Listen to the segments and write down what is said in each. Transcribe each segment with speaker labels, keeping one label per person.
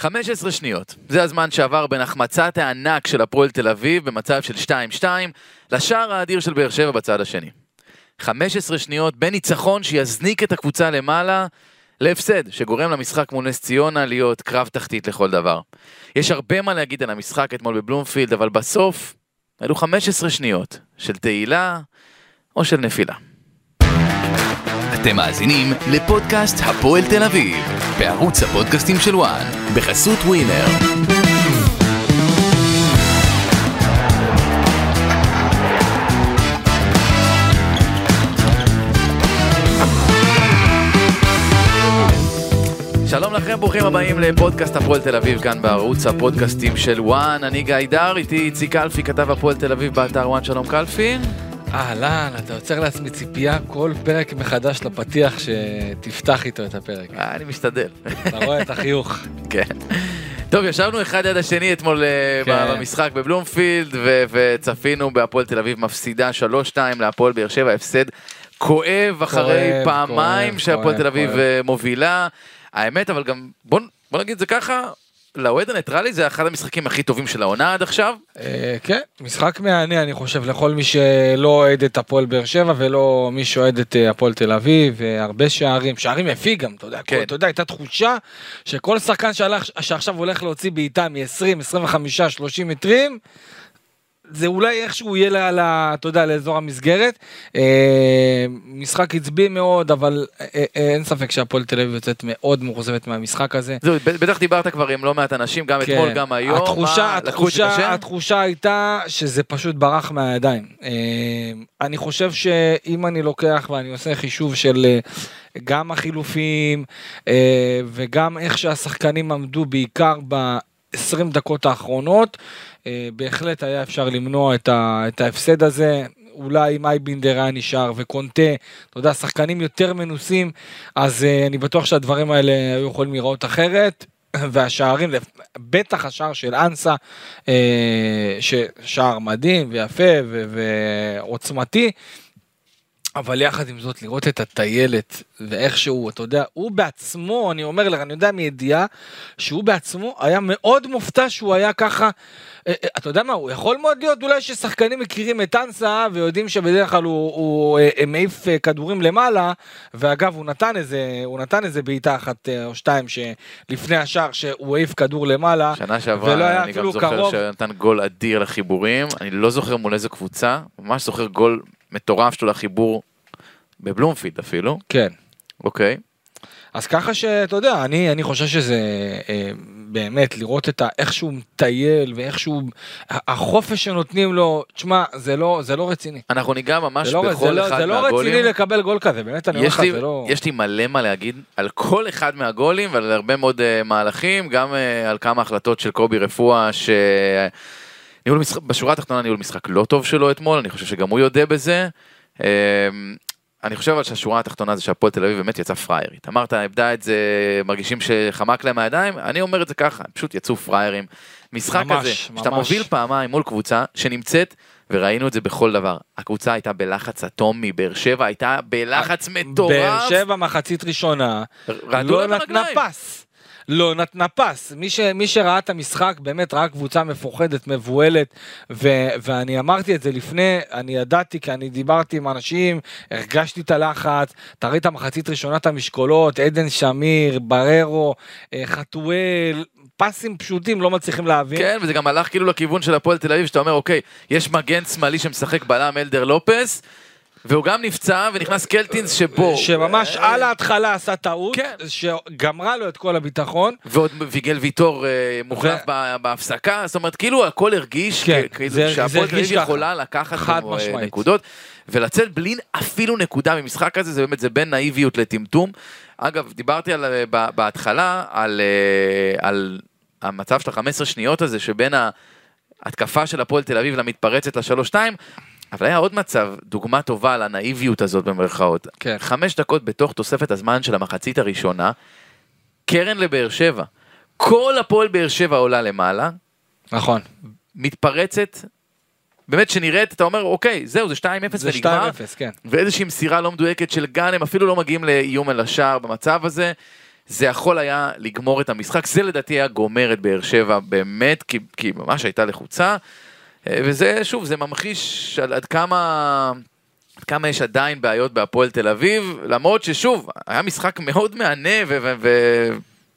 Speaker 1: 15 שניות, זה הזמן שעבר בין החמצת הענק של הפועל תל אביב במצב של 2-2 לשער האדיר של באר שבע בצד השני. 15 שניות בין ניצחון שיזניק את הקבוצה למעלה להפסד שגורם למשחק מול נס ציונה להיות קרב תחתית לכל דבר. יש הרבה מה להגיד על המשחק אתמול בבלומפילד, אבל בסוף אלו 15 שניות של תהילה או של נפילה.
Speaker 2: אתם מאזינים לפודקאסט הפועל תל אביב, בערוץ הפודקאסטים של וואן, בחסות ווינר.
Speaker 1: שלום לכם, ברוכים הבאים לפודקאסט הפועל תל אביב כאן בערוץ הפודקאסטים של וואן, אני גיא דר, איתי איציק קלפי, כתב הפועל תל אביב באתר וואן, שלום קלפי.
Speaker 3: אהלן, אתה יוצר לעצמי ציפייה כל פרק מחדש לפתיח שתפתח איתו את הפרק.
Speaker 1: אה, אני משתדל.
Speaker 3: אתה רואה את החיוך.
Speaker 1: כן. טוב, ישבנו אחד יד השני אתמול אה,
Speaker 3: כן.
Speaker 1: במשחק בבלומפילד, ו- וצפינו בהפועל תל אביב מפסידה 3-2 להפועל באר שבע, הפסד כואב אחרי
Speaker 3: כואב,
Speaker 1: פעמיים שהפועל תל אביב
Speaker 3: כואב.
Speaker 1: אה, מובילה. האמת, אבל גם, בוא, בוא נגיד את זה ככה, לאוהד הניטרלי זה אחד המשחקים הכי טובים של העונה עד עכשיו.
Speaker 3: אה, כן, משחק מהנה אני חושב לכל מי שלא אוהד את הפועל באר שבע ולא מי שאוהד את אה, הפועל תל אביב, והרבה שערים, שערים יפים גם, אתה יודע,
Speaker 1: כן.
Speaker 3: כל- אתה יודע, הייתה תחושה שכל שחקן שהלך- שעכשיו הולך להוציא בעיטה מ-20, 25, 30 מטרים, זה אולי איכשהו יהיה לה, לה, אתה יודע, לאזור המסגרת. אה, משחק עצבי מאוד, אבל אה, אה, אין ספק שהפועל תל אביב יוצאת מאוד מאוכזבת מהמשחק הזה.
Speaker 1: זהו, בטח דיברת כבר עם לא מעט אנשים, גם אתמול, גם היום.
Speaker 3: כן. התחושה,
Speaker 1: מה,
Speaker 3: התחושה? התחושה הייתה שזה פשוט ברח מהידיים. אה, אני חושב שאם אני לוקח ואני עושה חישוב של אה, גם החילופים אה, וגם איך שהשחקנים עמדו בעיקר ב-20 דקות האחרונות, אה, בהחלט היה אפשר למנוע את, ה, את ההפסד הזה. אולי אם אייבינדר היה נשאר וקונטה, אתה יודע, שחקנים יותר מנוסים, אז uh, אני בטוח שהדברים האלה היו יכולים להיראות אחרת. והשערים, בטח השער של אנסה, אה, ששער מדהים ויפה ו- ועוצמתי, אבל יחד עם זאת לראות את הטיילת ואיך שהוא, אתה יודע, הוא בעצמו, אני אומר לך, אני יודע מידיעה, שהוא בעצמו היה מאוד מופתע שהוא היה ככה, אה, אה, אתה יודע מה, הוא יכול מאוד להיות אולי ששחקנים מכירים את אנסה ויודעים שבדרך כלל הוא, הוא אה, מעיף כדורים למעלה, ואגב הוא נתן איזה, הוא נתן איזה בעיטה אחת או שתיים שלפני השער שהוא העיף כדור למעלה,
Speaker 1: שנה
Speaker 3: ולא
Speaker 1: שעברה אני גם זוכר
Speaker 3: קרוב.
Speaker 1: שנתן גול אדיר לחיבורים, אני לא זוכר מול איזה קבוצה, ממש זוכר גול מטורף שלו לחיבור בבלומפילד אפילו,
Speaker 3: כן.
Speaker 1: אוקיי.
Speaker 3: אז ככה שאתה יודע, אני, אני חושב שזה אה, באמת לראות את ה, איך שהוא מטייל ואיך שהוא, החופש שנותנים לו, תשמע, זה לא, זה לא רציני.
Speaker 1: אנחנו ניגע ממש
Speaker 3: זה לא,
Speaker 1: בכל
Speaker 3: זה לא,
Speaker 1: אחד
Speaker 3: זה לא
Speaker 1: מהגולים.
Speaker 3: רציני לקבל גול כזה, באמת אני אומר לך, זה לא...
Speaker 1: יש לי מלא מה להגיד על כל אחד מהגולים ועל הרבה מאוד uh, מהלכים, גם uh, על כמה החלטות של קובי רפואה, ש... ניהול משחק, בשורה התחתונה ניהול משחק לא טוב שלו אתמול, אני חושב שגם הוא יודה בזה. Uh, אני חושב אבל שהשורה התחתונה זה שהפועל תל אביב באמת יצא פריירית. אמרת, איבדה את זה, מרגישים שחמק להם מהידיים, אני אומר את זה ככה, הם פשוט יצאו פריירים. משחק
Speaker 3: ממש,
Speaker 1: כזה, שאתה
Speaker 3: ממש.
Speaker 1: מוביל פעמיים מול קבוצה שנמצאת, וראינו את זה בכל דבר. הקבוצה הייתה בלחץ אטומי, באר שבע הייתה בלחץ מטורף.
Speaker 3: באר שבע מחצית ראשונה, לא נתנה. פס. לא נתנה פס. מי, ש, מי שראה את המשחק באמת ראה קבוצה מפוחדת, מבוהלת, ו, ואני אמרתי את זה לפני, אני ידעתי כי אני דיברתי עם אנשים, הרגשתי את הלחץ, אתה ראית מחצית ראשונה את המשקולות, עדן שמיר, בררו, אה, חתואל, פסים פשוטים לא מצליחים להבין.
Speaker 1: כן, וזה גם הלך כאילו לכיוון של הפועל תל אביב, שאתה אומר, אוקיי, יש מגן שמאלי שמשחק בלם אלדר לופס, והוא גם נפצע, ונכנס קלטינס שבו.
Speaker 3: שממש על ההתחלה עשה טעות,
Speaker 1: כן.
Speaker 3: שגמרה לו את כל הביטחון.
Speaker 1: ועוד ויגל ויטור אה, מוחלף ב- בהפסקה, זאת אומרת, כאילו הכל הרגיש
Speaker 3: כן,
Speaker 1: כאילו שהפועל תל אביב. יכולה לקחת אה. נקודות, ולצאת בלי אפילו נקודה ממשחק הזה, זה באמת, זה בין נאיביות לטמטום. אגב, דיברתי על, אה, בהתחלה על, אה, על המצב של ה-15 שניות הזה, שבין ההתקפה של הפועל תל אביב למתפרצת לשלוש-שתיים, אבל היה עוד מצב, דוגמה טובה לנאיביות הזאת במרכאות.
Speaker 3: כן.
Speaker 1: חמש דקות בתוך תוספת הזמן של המחצית הראשונה, קרן לבאר שבע. כל הפועל באר שבע עולה למעלה,
Speaker 3: נכון.
Speaker 1: מתפרצת, באמת שנראית, אתה אומר, אוקיי, זהו, זה 2-0
Speaker 3: זה
Speaker 1: ונגמר,
Speaker 3: 2-0, כן.
Speaker 1: ואיזושהי מסירה לא מדויקת של גאנם, אפילו לא מגיעים לאיום על השער במצב הזה, זה יכול היה לגמור את המשחק, זה לדעתי היה גומר את באר שבע באמת, כי, כי ממש הייתה לחוצה, וזה, שוב, זה ממחיש על עד כמה... כמה יש עדיין בעיות בהפועל תל אביב, למרות ששוב, היה משחק מאוד מהנה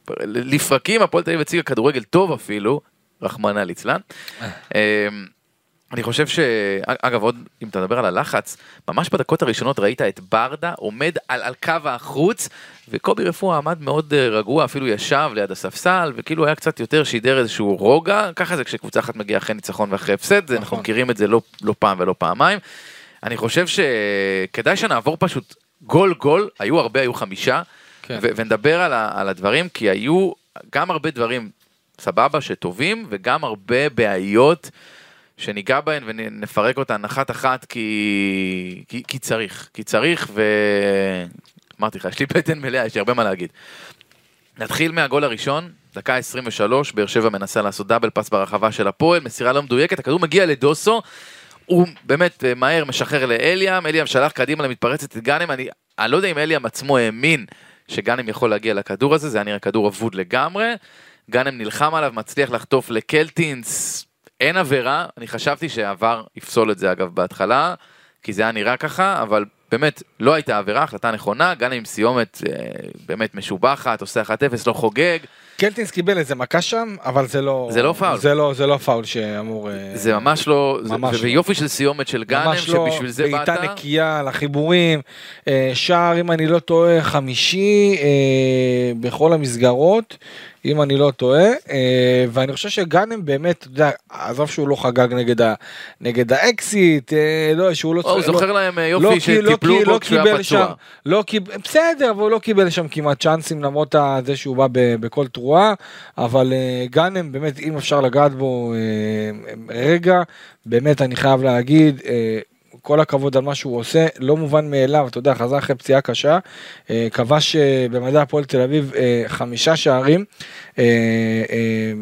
Speaker 1: ולפרקים הפועל תל אביב הציגה כדורגל טוב אפילו, רחמנא ליצלן. אני חושב ש... אגב, עוד אם אתה מדבר על הלחץ, ממש בדקות הראשונות ראית את ברדה עומד על, על קו החוץ, וקובי רפואה עמד מאוד אה, רגוע, אפילו ישב ליד הספסל, וכאילו היה קצת יותר שידר איזשהו רוגע, ככה זה כשקבוצה אחת מגיעה אחרי ניצחון ואחרי הפסד, נכון. אנחנו מכירים את זה לא, לא פעם ולא פעמיים. אני חושב שכדאי שנעבור פשוט גול גול, היו הרבה, היו חמישה, כן. ו- ונדבר על, ה- על הדברים, כי היו גם הרבה דברים סבבה שטובים, וגם הרבה בעיות. שניגע בהן ונפרק אותן אחת אחת כי, כי, כי צריך, כי צריך ו... אמרתי לך, יש לי בטן מלאה, יש לי הרבה מה להגיד. נתחיל מהגול הראשון, דקה 23, באר שבע מנסה לעשות דאבל פאס ברחבה של הפועל, מסירה לא מדויקת, הכדור מגיע לדוסו, הוא באמת אה, מהר משחרר לאליאם, אליאם שלח קדימה למתפרצת את גאנם, אני, אני לא יודע אם אליאם עצמו האמין שגאנם יכול להגיע לכדור הזה, זה היה נראה כדור אבוד לגמרי, גאנם נלחם עליו, מצליח לחטוף לקלטינס, אין עבירה, אני חשבתי שעבר יפסול את זה אגב בהתחלה, כי זה היה נראה ככה, אבל באמת לא הייתה עבירה, החלטה נכונה, גם עם סיומת אה, באמת משובחת, עושה 1-0, לא חוגג.
Speaker 3: קלטינס קיבל איזה מכה שם, אבל זה לא...
Speaker 1: זה לא פאול.
Speaker 3: זה לא, זה לא פאול שאמור... אה,
Speaker 1: זה ממש לא,
Speaker 3: ממש
Speaker 1: זה,
Speaker 3: לא.
Speaker 1: ויופי של סיומת של גאנם,
Speaker 3: לא,
Speaker 1: שבשביל זה באת.
Speaker 3: בעיטה נקייה לחיבורים, אה, שער אם אני לא טועה חמישי אה, בכל המסגרות, אם אני לא טועה, אה, ואני חושב שגאנם באמת, אתה יודע, עזוב שהוא לא חגג נגד, ה, נגד האקסית, אה, לא, שהוא לא...
Speaker 1: הוא
Speaker 3: לא-
Speaker 1: זוכר להם אה,
Speaker 3: לא
Speaker 1: יופי
Speaker 3: לא
Speaker 1: שטיפלו בו
Speaker 3: לא
Speaker 1: כשהוא היה פצוע.
Speaker 3: לא קיבל, בסדר, אבל הוא לא קיבל שם כמעט צ'אנסים למרות זה שהוא בא בכל תרועה, אבל גאנם באמת אם אפשר לגעת בו רגע, באמת אני חייב להגיד, כל הכבוד על מה שהוא עושה, לא מובן מאליו, אתה יודע, חזר אחרי פציעה קשה, אה, כבש אה, במדע הפועל תל אביב אה, חמישה שערים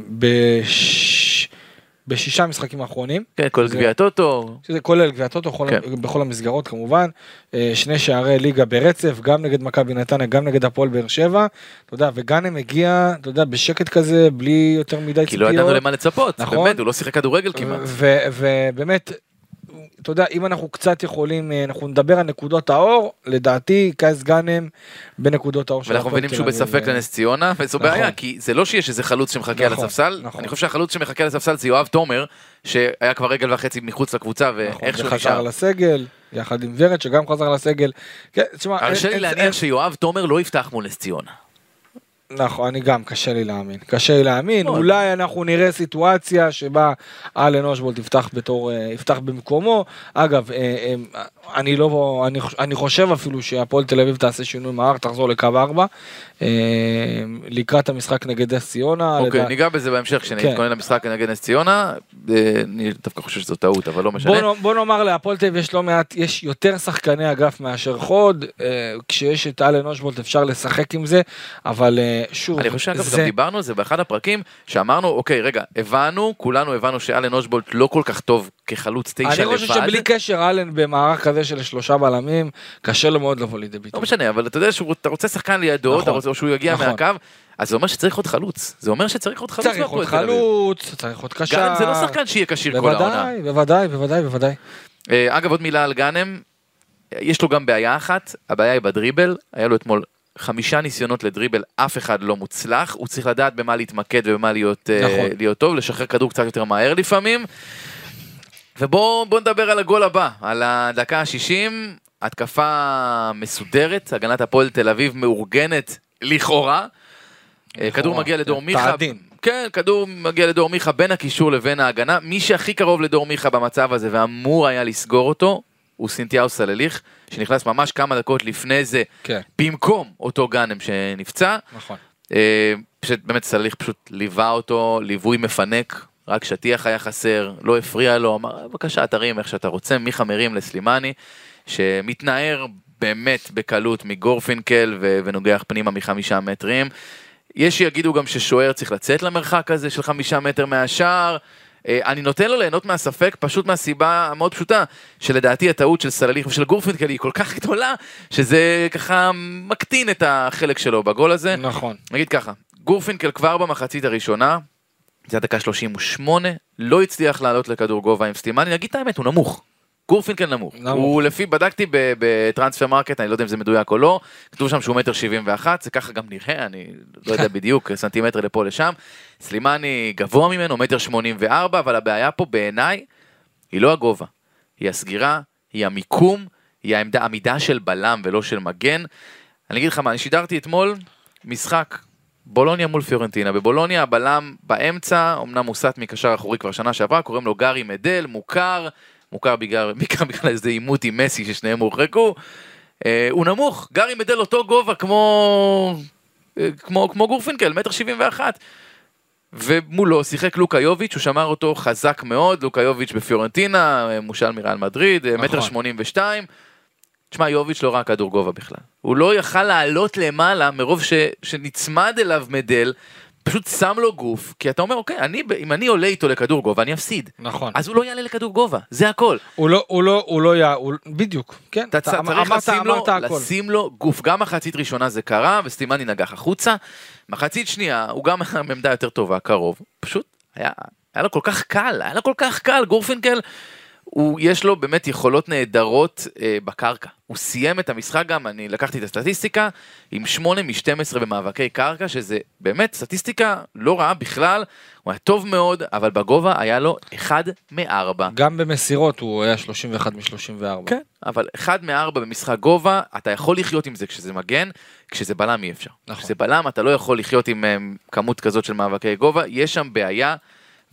Speaker 3: בש... בשישה משחקים האחרונים.
Speaker 1: כן,
Speaker 3: זה-
Speaker 1: גביע טוטו.
Speaker 3: שזה כולל גביע טוטו בכל-
Speaker 1: כן.
Speaker 3: בכל המסגרות כמובן, שני שערי ליגה ברצף, גם נגד מכבי נתניה, גם נגד הפועל באר שבע, אתה יודע, וגאנם הגיע, אתה יודע, בשקט כזה, בלי יותר מדי
Speaker 1: כי לא ידענו למה לצפות,
Speaker 3: נכון.
Speaker 1: באמת, הוא לא שיחק כדורגל כמעט.
Speaker 3: ובאמת, אתה יודע, אם אנחנו קצת יכולים, אה, אנחנו נדבר על נקודות האור, לדעתי קייס גאנם בנקודות האור של
Speaker 1: ואנחנו
Speaker 3: הפועל
Speaker 1: מבינים
Speaker 3: תל
Speaker 1: שהוא
Speaker 3: אביב.
Speaker 1: בספק לנס ציונה, וזו
Speaker 3: נכון.
Speaker 1: בעיה, כי זה לא שיש איזה חלוץ שמחכה על
Speaker 3: נכון,
Speaker 1: הספסל,
Speaker 3: נכון.
Speaker 1: אני חושב שהחלוץ שמחכה על הספסל זה יואב תומר, שהיה כבר רגל וחצי מחוץ לקבוצה,
Speaker 3: נכון,
Speaker 1: ואיכשהו
Speaker 3: וחזר
Speaker 1: נשאר.
Speaker 3: לסגל, יחד עם ורד שגם חזר לסגל. כן, תשמע,
Speaker 1: הרשה לי להניח שיואב תומר לא יפתח מול נס ציונה.
Speaker 3: נכון, אני גם, קשה לי להאמין. קשה לי להאמין,
Speaker 1: מאוד.
Speaker 3: אולי אנחנו נראה סיטואציה שבה אלן אושבולט יפתח בתור, אה, יפתח במקומו. אגב, אה, אה, אני לא, אני, אני חושב אפילו שהפועל תל אביב תעשה שינוי מערך, תחזור לקו 4, אה, לקראת המשחק נגד אס ציונה.
Speaker 1: אוקיי,
Speaker 3: לדע-
Speaker 1: ניגע בזה בהמשך,
Speaker 3: כן.
Speaker 1: כשנתכונן למשחק נגד נס ציונה. אה, אני דווקא חושב שזו טעות, אבל לא
Speaker 3: בוא,
Speaker 1: משנה.
Speaker 3: נ- בוא נאמר להפועל תל אביב יש לא מעט, יש יותר שחקני אגף מאשר חוד, אה, כשיש את אלן אושבולט אפשר לשחק עם זה, אבל אה, שוב,
Speaker 1: אני חושב שאגב
Speaker 3: זה-
Speaker 1: גם דיברנו על זה באחד הפרקים, שאמרנו, אוקיי, רגע, הבנו, כולנו הבנו שאלן אושבולט לא כל כך טוב כחלוץ תשע לבד.
Speaker 3: אני חושב שבלי קשר אלן במערך כזה של שלושה בלמים, קשה לו מאוד לבוא לידי
Speaker 1: לא
Speaker 3: ביטוי.
Speaker 1: משנה, אבל אתה יודע שאתה רוצה שחקן לידו,
Speaker 3: נכון.
Speaker 1: אתה רוצה שהוא יגיע
Speaker 3: נכון.
Speaker 1: מהקו, אז זה אומר שצריך עוד חלוץ. זה אומר שצריך עוד חלוץ
Speaker 3: צריך עוד. חלוץ, צריך עוד קשר.
Speaker 1: גאנם זה לא שחקן שיהיה כשיר כל העונה.
Speaker 3: בוודאי, בוודאי, בוודאי.
Speaker 1: אה, אגב, עוד מילה על גאנם, יש לו גם בעיה אחת, הבעיה היא בדריבל, היה לו אתמול חמישה ניסיונות לדריבל, אף אחד לא מוצלח, הוא צריך לדעת במה להתמקד ובמה להיות, אה,
Speaker 3: נכון.
Speaker 1: להיות טוב, לשחרר כדור קצת יותר מהר לפעמים. ובואו נדבר על הגול הבא, על הדקה ה-60, התקפה מסודרת, הגנת הפועל תל אביב מאורגנת לכאורה. אה, כדור
Speaker 3: לכאורה,
Speaker 1: מגיע לדור
Speaker 3: כן,
Speaker 1: מיכה,
Speaker 3: תעדין.
Speaker 1: כן, כדור מגיע לדור מיכה בין הקישור לבין ההגנה, מי שהכי קרוב לדור מיכה במצב הזה ואמור היה לסגור אותו, הוא סינתיהו סלליך, שנכנס ממש כמה דקות לפני זה,
Speaker 3: כן,
Speaker 1: במקום אותו גאנם שנפצע.
Speaker 3: נכון.
Speaker 1: אה, פשוט באמת סליח פשוט ליווה אותו, ליווי מפנק, רק שטיח היה חסר, לא הפריע לו, אמר בבקשה תרים איך שאתה רוצה, מיכה מרים לסלימני, שמתנער באמת בקלות מגורפינקל ו- ונוגח פנימה מחמישה מטרים. יש שיגידו גם ששוער צריך לצאת למרחק הזה של חמישה מטר מהשער, אה, אני נותן לו ליהנות מהספק פשוט מהסיבה המאוד פשוטה, שלדעתי הטעות של סלליך ושל גורפינקל היא כל כך גדולה, שזה ככה מקטין את החלק שלו בגול הזה.
Speaker 3: נכון.
Speaker 1: נגיד ככה, גורפינקל כבר במחצית הראשונה, זה הדקה 38, לא הצליח לעלות לכדור גובה עם סטימני, נגיד את האמת, הוא נמוך. גורפינקל נמוך.
Speaker 3: נמוך.
Speaker 1: הוא לפי, בדקתי ב Transfermarkt, אני לא יודע אם זה מדויק או לא, כתוב שם שהוא מטר שבעים ואחת, זה ככה גם נראה, אני לא יודע בדיוק, סנטימטר לפה לשם. סלימני גבוה ממנו, מטר שמונים וארבע, אבל הבעיה פה בעיניי, היא לא הגובה, היא הסגירה, היא המיקום, היא העמדה, עמידה של בלם ולא של מגן. אני אגיד לך מה, אני שידרתי אתמול משחק בולוניה מול פיורנטינה. בבולוניה הבלם באמצע, אמנם מוסט מקשר אחורי כבר שנה שעברה, קוראים לו גארי מדל, מוכר, מוכר בגלל, בעיקר בגלל איזה עימות עם מסי ששניהם הורחקו. אה, הוא נמוך, גארי מדל אותו גובה כמו, אה, כמו, כמו גורפינקל, מטר שבעים ואחת. ומולו שיחק לוקה יוביץ', הוא שמר אותו חזק מאוד, לוקה יוביץ' בפיורנטינה, אה, מושל מריאל מדריד, אה, מטר
Speaker 3: נכון.
Speaker 1: שמונים ושתיים. תשמע, יוביץ' לא ראה כדור גובה בכלל. הוא לא יכל לעלות למעלה מרוב ש, שנצמד אליו מדל, פשוט שם לו גוף, כי אתה אומר, אוקיי, אני, אם אני עולה איתו לכדור גובה, אני אפסיד.
Speaker 3: נכון.
Speaker 1: אז הוא לא יעלה לכדור גובה, זה הכל.
Speaker 3: הוא לא, הוא לא, הוא לא יא... הוא- בדיוק, כן.
Speaker 1: אתה צריך
Speaker 3: אמרת-
Speaker 1: לשים לו,
Speaker 3: אמרת.
Speaker 1: לשים לו גוף. גם מחצית ראשונה זה קרה, וסטימני נגח החוצה. מחצית שנייה, הוא גם מעמדה יותר טובה, קרוב. פשוט היה, היה לו כל כך קל, היה לו כל כך קל. גורפינקל, הוא, יש לו באמת יכולות נהדרות אה, בקרקע. הוא סיים את המשחק גם, אני לקחתי את הסטטיסטיקה, עם 8 מ-12 במאבקי קרקע, שזה באמת סטטיסטיקה לא רעה בכלל. הוא היה טוב מאוד, אבל בגובה היה לו 1 מ-4.
Speaker 3: גם במסירות הוא היה 31 מ-34.
Speaker 1: כן, אבל אחד מארבע במשחק גובה, אתה יכול לחיות עם זה כשזה מגן, כשזה בלם אי אפשר.
Speaker 3: נכון.
Speaker 1: כשזה בלם אתה לא יכול לחיות עם um, כמות כזאת של מאבקי גובה, יש שם בעיה.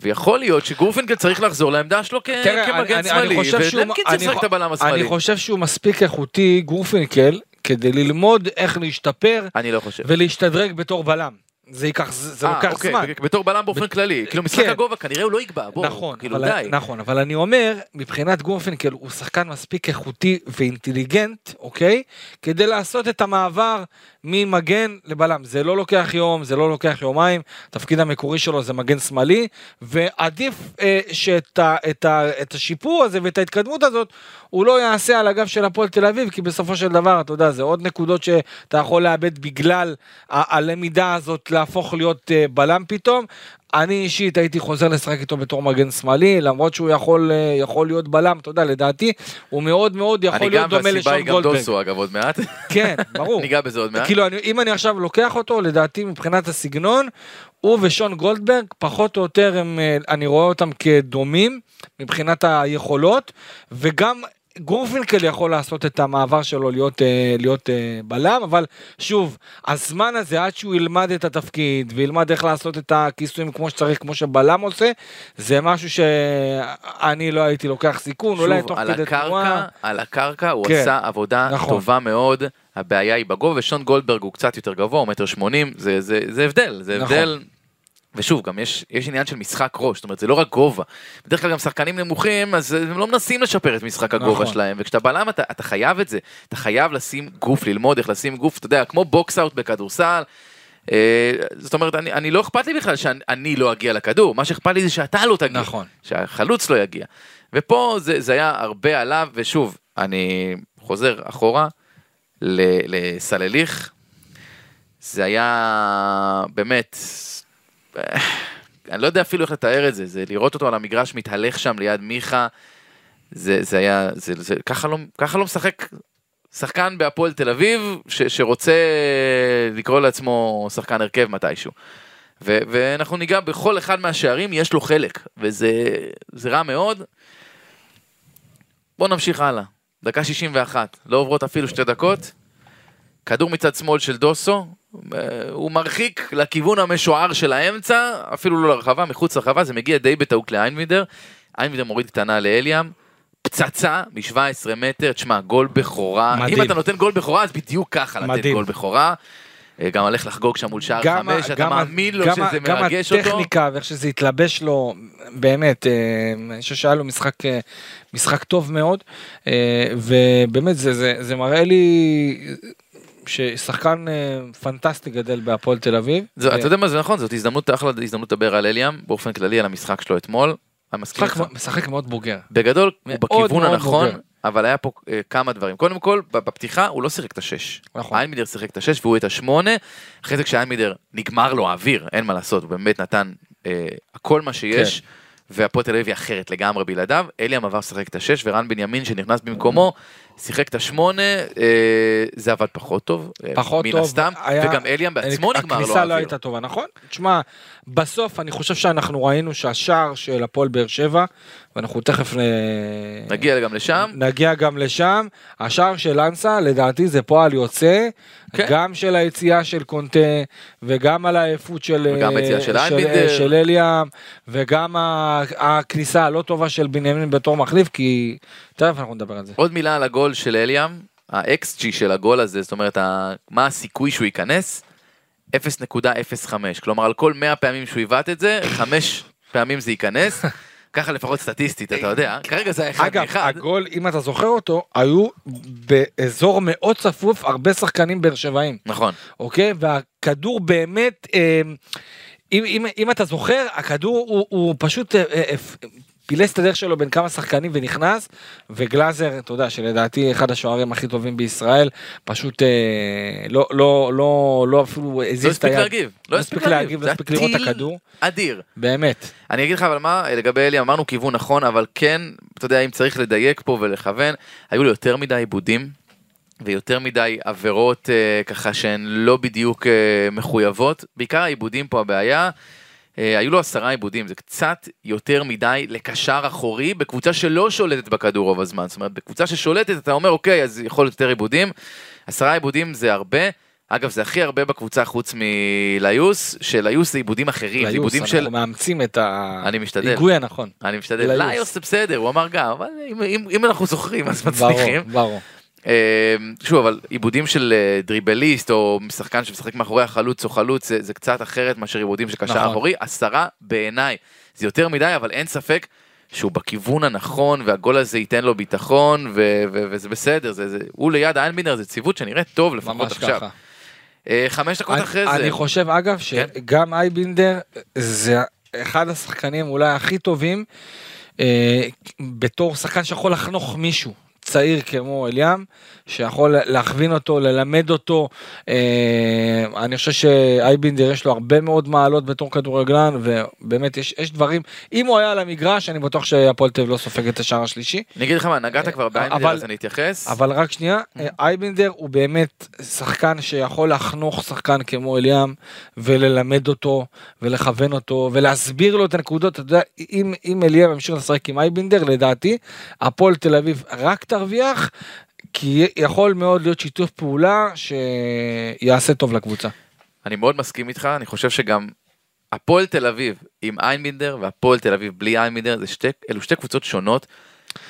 Speaker 1: ויכול להיות שגורפינגל צריך לחזור לעמדה שלו כ-
Speaker 3: תראה,
Speaker 1: כמגן
Speaker 3: אני- אני
Speaker 1: שמאלי,
Speaker 3: חושב שהוא-
Speaker 1: ולמקין
Speaker 3: אני
Speaker 1: צריך לשחק את הבלם השמאלי.
Speaker 3: אני חושב שהוא מספיק איכותי, גורפינקל, כדי ללמוד איך להשתפר
Speaker 1: אני לא חושב.
Speaker 3: ולהשתדרג בתור בלם. זה ייקח, זה זה
Speaker 1: אה,
Speaker 3: לוקח
Speaker 1: אוקיי,
Speaker 3: זמן.
Speaker 1: בתור בלם באופן כללי, כאילו משחק
Speaker 3: כן.
Speaker 1: הגובה כנראה הוא לא יגבע, בוא,
Speaker 3: נכון,
Speaker 1: כאילו
Speaker 3: אבל,
Speaker 1: די.
Speaker 3: נכון, אבל אני אומר, מבחינת גורפינקל הוא שחקן מספיק איכותי ואינטליגנט, אוקיי? כדי לעשות את המעבר ממגן לבלם. זה לא לוקח יום, זה לא לוקח יומיים, התפקיד המקורי שלו זה מגן שמאלי, ועדיף אה, שאת ה, את ה, את השיפור הזה ואת ההתקדמות הזאת, הוא לא יעשה על הגב של הפועל תל אביב, כי בסופו של דבר, אתה יודע, זה עוד נקודות שאתה יכול לאבד בגלל הלמידה הזאת להפוך להיות אה, בלם פתאום. אני אישית הייתי חוזר לשחק איתו בתור מגן שמאלי, למרות שהוא יכול, אה, יכול להיות בלם, אתה יודע, לדעתי, הוא מאוד מאוד יכול
Speaker 1: אני
Speaker 3: להיות
Speaker 1: גם,
Speaker 3: דומה
Speaker 1: והסיבה
Speaker 3: לשון
Speaker 1: היא גם
Speaker 3: גולדברג.
Speaker 1: דוסו אגב עוד מעט.
Speaker 3: כן, ברור.
Speaker 1: ניגע בזה עוד מעט.
Speaker 3: כאילו, אני, אם אני עכשיו לוקח אותו, לדעתי מבחינת הסגנון, הוא ושון גולדברג, פחות או יותר, הם, אה, אני רואה אותם כדומים מבחינת היכולות, וגם גורפינקל יכול לעשות את המעבר שלו להיות, אה, להיות אה, בלם, אבל שוב, הזמן הזה עד שהוא ילמד את התפקיד וילמד איך לעשות את הכיסויים כמו שצריך, כמו שבלם עושה, זה משהו שאני לא הייתי לוקח סיכון, אולי
Speaker 1: שוב,
Speaker 3: תוך
Speaker 1: על
Speaker 3: כדי
Speaker 1: הקרקע,
Speaker 3: תנועה.
Speaker 1: על הקרקע הוא
Speaker 3: כן,
Speaker 1: עשה עבודה
Speaker 3: נכון.
Speaker 1: טובה מאוד, הבעיה היא בגובה, ושון גולדברג הוא קצת יותר גבוה, הוא מטר שמונים, זה, זה, זה הבדל, זה
Speaker 3: נכון.
Speaker 1: הבדל. ושוב, גם יש, יש עניין של משחק ראש, זאת אומרת, זה לא רק גובה. בדרך כלל גם שחקנים נמוכים, אז הם לא מנסים לשפר את משחק הגובה
Speaker 3: נכון.
Speaker 1: שלהם, וכשאתה בלם אתה, אתה חייב את זה, אתה חייב לשים גוף, ללמוד איך לשים גוף, אתה יודע, כמו box out בכדורסל. אה, זאת אומרת, אני, אני לא אכפת לי בכלל שאני אני לא אגיע לכדור, מה שאכפת לי זה שאתה לא תגיע,
Speaker 3: נכון.
Speaker 1: שהחלוץ לא יגיע. ופה זה, זה היה הרבה עליו, ושוב, אני חוזר אחורה לסלליך, זה היה באמת, אני לא יודע אפילו איך לתאר את זה, זה לראות אותו על המגרש מתהלך שם ליד מיכה, זה, זה היה, זה, זה, ככה, לא, ככה לא משחק שחקן בהפועל תל אביב ש, שרוצה לקרוא לעצמו שחקן הרכב מתישהו. ו, ואנחנו ניגע בכל אחד מהשערים, יש לו חלק, וזה זה רע מאוד. בואו נמשיך הלאה. דקה 61, לא עוברות אפילו שתי דקות. כדור מצד שמאל של דוסו, הוא מרחיק לכיוון המשוער של האמצע, אפילו לא לרחבה, מחוץ לרחבה, זה מגיע די בטעות לאיינבידר. איינבידר מוריד קטנה לאליאם, פצצה מ-17 מטר, תשמע, גול בכורה.
Speaker 3: מדהים.
Speaker 1: אם אתה נותן גול בכורה, אז בדיוק ככה לתת
Speaker 3: מדהים.
Speaker 1: גול בכורה. אה, גם הולך לחגוג שם מול שער
Speaker 3: גם
Speaker 1: חמש, אתה
Speaker 3: גם ה-
Speaker 1: מאמין לו
Speaker 3: גם
Speaker 1: שזה
Speaker 3: גם
Speaker 1: מרגש אותו.
Speaker 3: הטכניקה ואיך שזה התלבש לו, באמת, אה, אני חושב שהיה לו משחק, אה, משחק טוב מאוד, ובאמת זה, זה, זה מראה לי ששחקן אה, פנטסטי גדל בהפועל תל אביב.
Speaker 1: זה,
Speaker 3: ו-
Speaker 1: אתה יודע מה זה נכון, זאת הזדמנות, אחלה הזדמנות לדבר על אליאם, באופן כללי על המשחק שלו אתמול.
Speaker 3: משחק משחק מאוד בוגר.
Speaker 1: בגדול, הוא בכיוון הנכון,
Speaker 3: בוגר.
Speaker 1: אבל היה פה אה, כמה דברים. קודם כל, בפתיחה הוא לא שיחק את השש.
Speaker 3: נכון.
Speaker 1: איינמידר שיחק את השש והוא את השמונה. אחרי זה כשאיינמידר נגמר לו האוויר, אין מה לעשות, הוא באמת נתן אה, הכל מה שיש.
Speaker 3: כן.
Speaker 1: והפועל תל אביב היא אחרת לגמרי בלעדיו, אליאם עבר לשחק את השש ורן בנימין שנכנס במקומו, שיחק את השמונה, אה, זה עבד פחות טוב, אה,
Speaker 3: פחות
Speaker 1: מן
Speaker 3: טוב,
Speaker 1: הסתם,
Speaker 3: היה-
Speaker 1: וגם אליאם בעצמו נגמר לו
Speaker 3: הכניסה לא. הייתה טובה, נכון? תשמע, בסוף אני חושב שאנחנו ראינו שהשער של הפועל באר שבע, ואנחנו תכף נ-
Speaker 1: נגיע גם לשם,
Speaker 3: נגיע גם לשם, השער של אנסה לדעתי זה פועל יוצא,
Speaker 1: כן.
Speaker 3: גם של היציאה של קונטה, וגם על העייפות של,
Speaker 1: וגם היציאה של איינבינדר.
Speaker 3: של אליאם, וגם הכניסה הלא טובה של בנימין בתור מחליף, כי תכף אנחנו נדבר על זה.
Speaker 1: עוד מילה על הגול של אליאם, ה-XG של הגול הזה, זאת אומרת, מה הסיכוי שהוא ייכנס? 0.05, כלומר על כל 100 פעמים שהוא עיוות את זה, 5 פעמים זה ייכנס, ככה לפחות סטטיסטית, אתה יודע, כרגע זה היה אחד
Speaker 3: אגב,
Speaker 1: מאחד,
Speaker 3: הגול, אם אתה זוכר אותו, היו באזור מאוד צפוף הרבה שחקנים באר שבעים,
Speaker 1: נכון,
Speaker 3: אוקיי? והכדור באמת, אה, אם, אם, אם אתה זוכר, הכדור הוא, הוא פשוט אה, אה, פילס את הדרך שלו בין כמה שחקנים ונכנס, וגלאזר, אתה יודע, שלדעתי אחד השוערים הכי טובים בישראל, פשוט אה, לא, לא, לא, לא אפילו
Speaker 1: לא
Speaker 3: הזיז את
Speaker 1: הספיק
Speaker 3: היד.
Speaker 1: להגיב, לא הספיק להגיב,
Speaker 3: לא הספיק לראות את הכדור,
Speaker 1: אדיר.
Speaker 3: באמת.
Speaker 1: אני אגיד לך אבל מה, לגבי אלי אמרנו כיוון נכון, אבל כן, אתה יודע, אם צריך לדייק פה ולכוון, היו לו יותר מדי עיבודים, ויותר מדי עבירות אה, ככה שהן לא בדיוק אה, מחויבות, בעיקר העיבודים פה הבעיה. אה, היו לו עשרה עיבודים, זה קצת יותר מדי לקשר אחורי בקבוצה שלא שולטת בכדור רוב הזמן. זאת אומרת, בקבוצה ששולטת אתה אומר, אוקיי, אז יכול להיות יותר עיבודים. עשרה עיבודים זה הרבה. אגב, זה הכי הרבה בקבוצה חוץ מליוס, שליוס זה עיבודים אחרים,
Speaker 3: ליוס,
Speaker 1: עיבודים של...
Speaker 3: אנחנו מאמצים את. ההיגוי הנכון.
Speaker 1: אני משתדל,
Speaker 3: ליוס.
Speaker 1: ליוס זה בסדר, הוא אמר גם, אבל אם, אם, אם אנחנו זוכרים אז
Speaker 3: ברור,
Speaker 1: מצליחים.
Speaker 3: ברור.
Speaker 1: אה, שוב, אבל עיבודים של אה, דריבליסט או שחקן שמשחק מאחורי החלוץ או חלוץ זה, זה קצת אחרת מאשר עיבודים של קשר
Speaker 3: נכון.
Speaker 1: אחורי. עשרה בעיניי זה יותר מדי, אבל אין ספק שהוא בכיוון הנכון והגול הזה ייתן לו ביטחון ו- ו- וזה בסדר, זה, זה, הוא ליד איינבינדר זה ציוות שנראית טוב לפחות עכשיו.
Speaker 3: ככה.
Speaker 1: אה, חמש דקות
Speaker 3: אני,
Speaker 1: אחרי זה.
Speaker 3: אני חושב אגב
Speaker 1: כן.
Speaker 3: שגם אייבינדר זה אחד השחקנים אולי הכי טובים אה, בתור שחקן שיכול לחנוך מישהו. צעיר כמו אליאם, שיכול להכווין אותו, ללמד אותו. אה, אני חושב שאייבינדר יש לו הרבה מאוד מעלות בתור כדורגלן, ובאמת יש, יש דברים, אם הוא היה על המגרש, אני בטוח שהפועל תל אביב לא סופג את השער השלישי.
Speaker 1: אני אגיד לך מה, נגעת כבר באיינבינדר
Speaker 3: אבל-
Speaker 1: אז אני אתייחס.
Speaker 3: אבל רק שנייה, אה, אייבינדר הוא באמת שחקן שיכול לחנוך שחקן כמו אליאם וללמד אותו ולכוון אותו ולהסביר לו את הנקודות. אתה יודע, אם, אם אליאם ימשיך לשחק עם אייבינדר, לדעתי, הפועל תל אביב רק תרוויח, כי יכול מאוד להיות שיתוף פעולה שיעשה טוב לקבוצה.
Speaker 1: אני מאוד מסכים איתך, אני חושב שגם הפועל תל אביב עם איינבינדר והפועל תל אביב בלי איינבינדר, זה שתי, אלו שתי קבוצות שונות.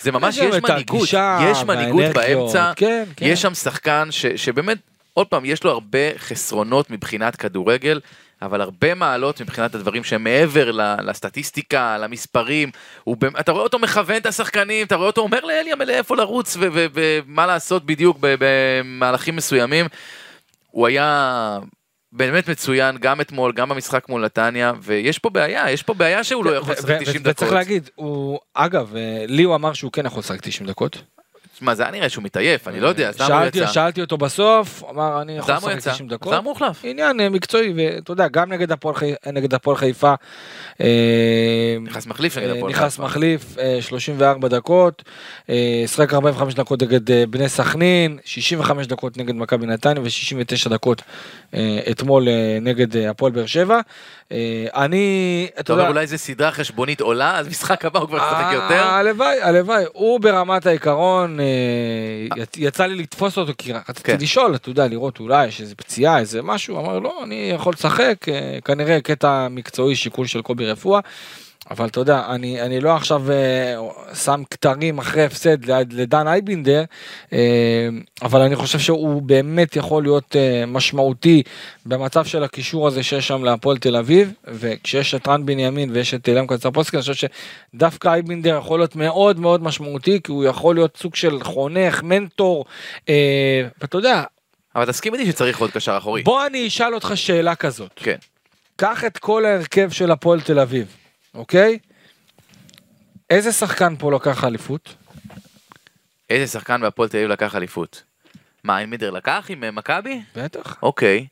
Speaker 1: זה ממש, יש מנהיגות, יש מנהיגות באמצע,
Speaker 3: כן, כן.
Speaker 1: יש שם שחקן ש, שבאמת, עוד פעם, יש לו הרבה חסרונות מבחינת כדורגל, אבל הרבה מעלות מבחינת הדברים שהם מעבר לסטטיסטיקה, למספרים. הוא, אתה רואה אותו מכוון את השחקנים, אתה רואה אותו אומר לאליאם לאיפה לרוץ ומה לעשות בדיוק במהלכים מסוימים. הוא היה באמת מצוין גם אתמול, גם במשחק מול נתניה, ויש פה בעיה, יש פה בעיה שהוא לא יכול
Speaker 3: ו-
Speaker 1: לשחק
Speaker 3: ו-
Speaker 1: 90
Speaker 3: וצריך
Speaker 1: דקות.
Speaker 3: להגיד, הוא, אגב, אה, לי הוא אמר שהוא כן יכול לשחק 90 דקות.
Speaker 1: מה, זה היה נראה שהוא מתעייף, אני לא יודע, אז למה הוא יצא?
Speaker 3: שאלתי אותו בסוף, אמר אני
Speaker 1: אז
Speaker 3: יכול לשחק
Speaker 1: יצא?
Speaker 3: 90
Speaker 1: אז
Speaker 3: דקות.
Speaker 1: למה הוא הוחלף?
Speaker 3: עניין אה, מקצועי, ואתה יודע, גם נגד הפועל חיפה, אה,
Speaker 1: נכנס מחליף נגד
Speaker 3: אה,
Speaker 1: הפועל
Speaker 3: נכנס
Speaker 1: חיפה.
Speaker 3: מחליף, אה, 34 דקות, שחק 45 דקות נגד בני סכנין, 65 דקות נגד מכבי נתניה ו-69 דקות אתמול נגד הפועל באר שבע. אה, אני, אתה יודע,
Speaker 1: אולי זה סדרה חשבונית עולה, אז משחק הבא הוא כבר ישחק
Speaker 3: אה,
Speaker 1: יותר?
Speaker 3: הלוואי, הלוואי, הוא ברמת העיקרון, אה, יצ- יצא לי לתפוס אותו כי רציתי
Speaker 1: כן.
Speaker 3: לשאול, אתה יודע, לראות אולי יש איזה פציעה, איזה משהו, אמר לא, אני יכול לשחק, אה, כנראה קטע מקצועי, שיקול של קובי רפואה. אבל אתה יודע, אני, אני לא עכשיו אה, שם כתרים אחרי הפסד לדן אייבינדר, אה, אבל אני חושב שהוא באמת יכול להיות אה, משמעותי במצב של הקישור הזה שיש שם להפועל תל אביב, וכשיש את רן בנימין ויש את אילם קצרפוסקי, אני חושב שדווקא אייבינדר יכול להיות מאוד מאוד משמעותי, כי הוא יכול להיות סוג של חונך, מנטור, אה, ואתה יודע,
Speaker 1: אבל תסכים איתי שצריך עוד קשר אחורי.
Speaker 3: בוא אני אשאל אותך שאלה כזאת.
Speaker 1: כן.
Speaker 3: קח את כל ההרכב של הפועל תל אביב, אוקיי? איזה שחקן פה לקח אליפות?
Speaker 1: איזה שחקן בהפועל תל אביב לקח אליפות? מה, אינמידר לקח עם אה, מכבי?
Speaker 3: בטח.
Speaker 1: אוקיי,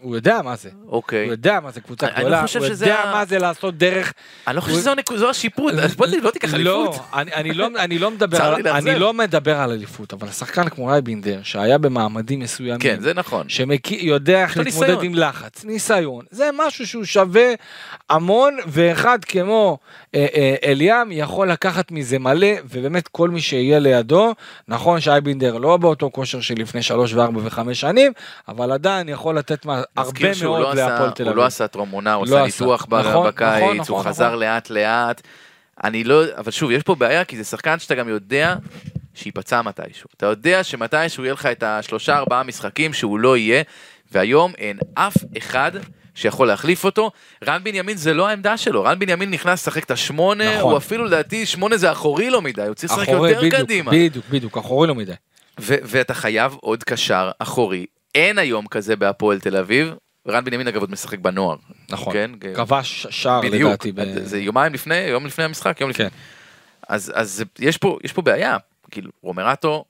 Speaker 3: הוא יודע מה זה.
Speaker 1: אוקיי.
Speaker 3: הוא יודע מה זה קבוצה גדולה,
Speaker 1: לא חושב
Speaker 3: הוא יודע מה זה לעשות דרך...
Speaker 1: אני לא חושב שזו השיפוט, הפועל תל אביב לא תיקח אליפות.
Speaker 3: לא, אני, אני לא, אני לא מדבר, על. אני לא מדבר על אליפות, אבל שחקן כמו רייבינדר, שהיה במעמדים מסוימים,
Speaker 1: כן, זה נכון.
Speaker 3: שיודע איך להתמודד. עם לחץ, ניסיון, זה משהו שהוא שווה המון, ואחד כמו אה, אה, אליאם יכול לקחת מזה מלא, ובאמת כל מי שיהיה לידו, נכון שאייבינדר לא באותו כושר של לפני שלוש וארבע וחמש שנים, אבל עדיין יכול לתת מה, הרבה
Speaker 1: לא
Speaker 3: מאוד
Speaker 1: עשה-
Speaker 3: להפועל תל
Speaker 1: הוא
Speaker 3: אביב.
Speaker 1: לא עשה טרום עונה, הוא
Speaker 3: לא
Speaker 1: עשה
Speaker 3: עשה.
Speaker 1: ניתוח
Speaker 3: נכון,
Speaker 1: בקיץ,
Speaker 3: נכון,
Speaker 1: הוא
Speaker 3: נכון,
Speaker 1: חזר
Speaker 3: נכון.
Speaker 1: לאט לאט. אני לא, אבל שוב, יש פה בעיה, כי זה שחקן שאתה גם יודע שייפצע מתישהו. אתה יודע שמתישהו יהיה לך את השלושה ארבעה משחקים שהוא לא יהיה, והיום אין אף אחד שיכול להחליף אותו. רן בנימין זה לא העמדה שלו, רן בנימין נכנס לשחק את השמונה,
Speaker 3: נכון.
Speaker 1: הוא אפילו לדעתי שמונה זה אחורי לו מדי, הוא צריך לשחק יותר
Speaker 3: בדיוק,
Speaker 1: קדימה.
Speaker 3: בדיוק, בדיוק, אחורי לא מדי.
Speaker 1: ו- ואתה חייב עוד קשר אחורי. אין היום כזה בהפועל תל אביב. רן בנימין אגב עוד משחק בנוער.
Speaker 3: נכון.
Speaker 1: כן?
Speaker 3: כבש שער
Speaker 1: בדיוק.
Speaker 3: לדעתי. ב-
Speaker 1: זה יומיים לפני, יום לפני המשחק, יום לפני.
Speaker 3: כן.
Speaker 1: אז, אז יש פה, יש פה בעיה. כאילו, רומרטו,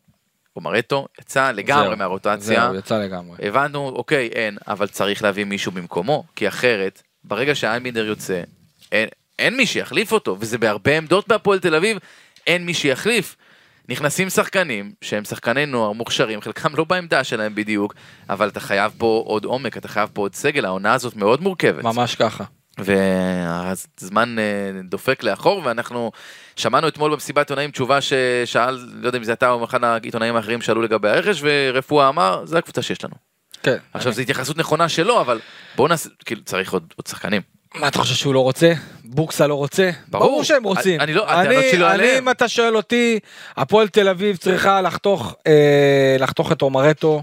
Speaker 1: רומרטו יצא לגמרי
Speaker 3: זהו,
Speaker 1: מהרוטציה.
Speaker 3: זהו, יצא לגמרי.
Speaker 1: הבנו, אוקיי, אין, אבל צריך להביא מישהו במקומו, כי אחרת, ברגע שאיינבינדר יוצא, אין, אין מי שיחליף אותו, וזה בהרבה עמדות בהפועל תל אביב, אין מי שיחליף. נכנסים שחקנים שהם שחקני נוער מוכשרים, חלקם לא בעמדה שלהם בדיוק, אבל אתה חייב פה עוד עומק, אתה חייב פה עוד סגל, העונה הזאת מאוד מורכבת.
Speaker 3: ממש ככה.
Speaker 1: והזמן אה, דופק לאחור ואנחנו שמענו אתמול במסיבת עיתונאים תשובה ששאל, לא יודע אם זה אתה או אחד העיתונאים האחרים שאלו לגבי הרכש ורפואה אמר זה הקבוצה שיש לנו.
Speaker 3: כן.
Speaker 1: עכשיו זו התייחסות נכונה שלו אבל בואו נעשה, כאילו צריך עוד, עוד שחקנים.
Speaker 3: מה אתה חושב שהוא לא רוצה? בוקסה לא רוצה?
Speaker 1: ברור.
Speaker 3: שהם רוצים.
Speaker 1: אני- אני לא- הטענות שלי לא
Speaker 3: אני,
Speaker 1: עליהם.
Speaker 3: אם אתה שואל אותי, הפועל תל אביב צריכה לחתוך, אה, לחתוך את עומרטו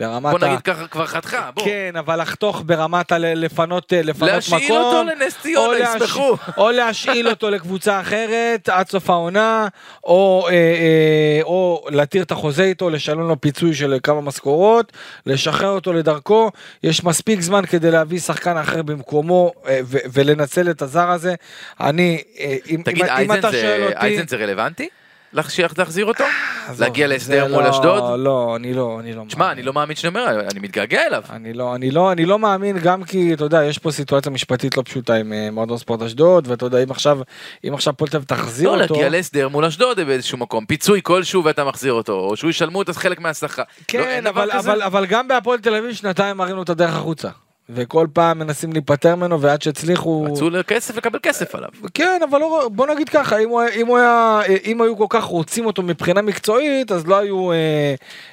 Speaker 3: ברמת
Speaker 1: בוא
Speaker 3: ה...
Speaker 1: נגיד ככה כבר חתכה, בוא.
Speaker 3: כן, אבל לחתוך ברמת ה... לפנות, אה, לפנות
Speaker 1: להשאיל
Speaker 3: מקום.
Speaker 1: אותו לנס ציונה, יסמכו.
Speaker 3: או להשאיל אותו לקבוצה אחרת עד סוף העונה, או, אה, אה, או להתיר את החוזה איתו, לשלם לו פיצוי של כמה משכורות, לשחרר אותו לדרכו. יש מספיק זמן כדי להביא שחקן אחר במקומו אה, ו- ולנצל את הזר הזה. אני, אה, אם,
Speaker 1: תגיד
Speaker 3: אם, אם אתה
Speaker 1: זה-
Speaker 3: שואל אותי...
Speaker 1: אייזן זה רלוונטי? להחזיר אותו?
Speaker 3: עזוב,
Speaker 1: להגיע
Speaker 3: זה
Speaker 1: להסדר מול
Speaker 3: לא-
Speaker 1: אשדוד?
Speaker 3: לא, אני לא, אני לא.
Speaker 1: תשמע אני לא מאמין שאני אומר, אני מתגעגע אליו.
Speaker 3: אני לא, אני לא, אני לא מאמין גם כי אתה יודע יש פה סיטואציה משפטית לא פשוטה עם אה, מועדון ספורט אשדוד ואתה יודע אם עכשיו אם עכשיו אביב תחזיר
Speaker 1: לא
Speaker 3: אותו,
Speaker 1: להגיע להסדר מול אשדוד באיזשהו מקום, פיצוי כלשהו ואתה מחזיר אותו, או שהוא ישלמו את חלק מהשכר. לא,
Speaker 3: כן אבל, גם בהפועל תל אביב שנתיים מראים את הדרך החוצה וכל פעם מנסים להיפטר ממנו ועד שהצליחו,
Speaker 1: רצו כסף לקבל כסף עליו.
Speaker 3: כן אבל לא, בוא נגיד ככה אם הוא, אם הוא היה אם היו כל כך רוצים אותו מבחינה מקצועית אז לא היו אה,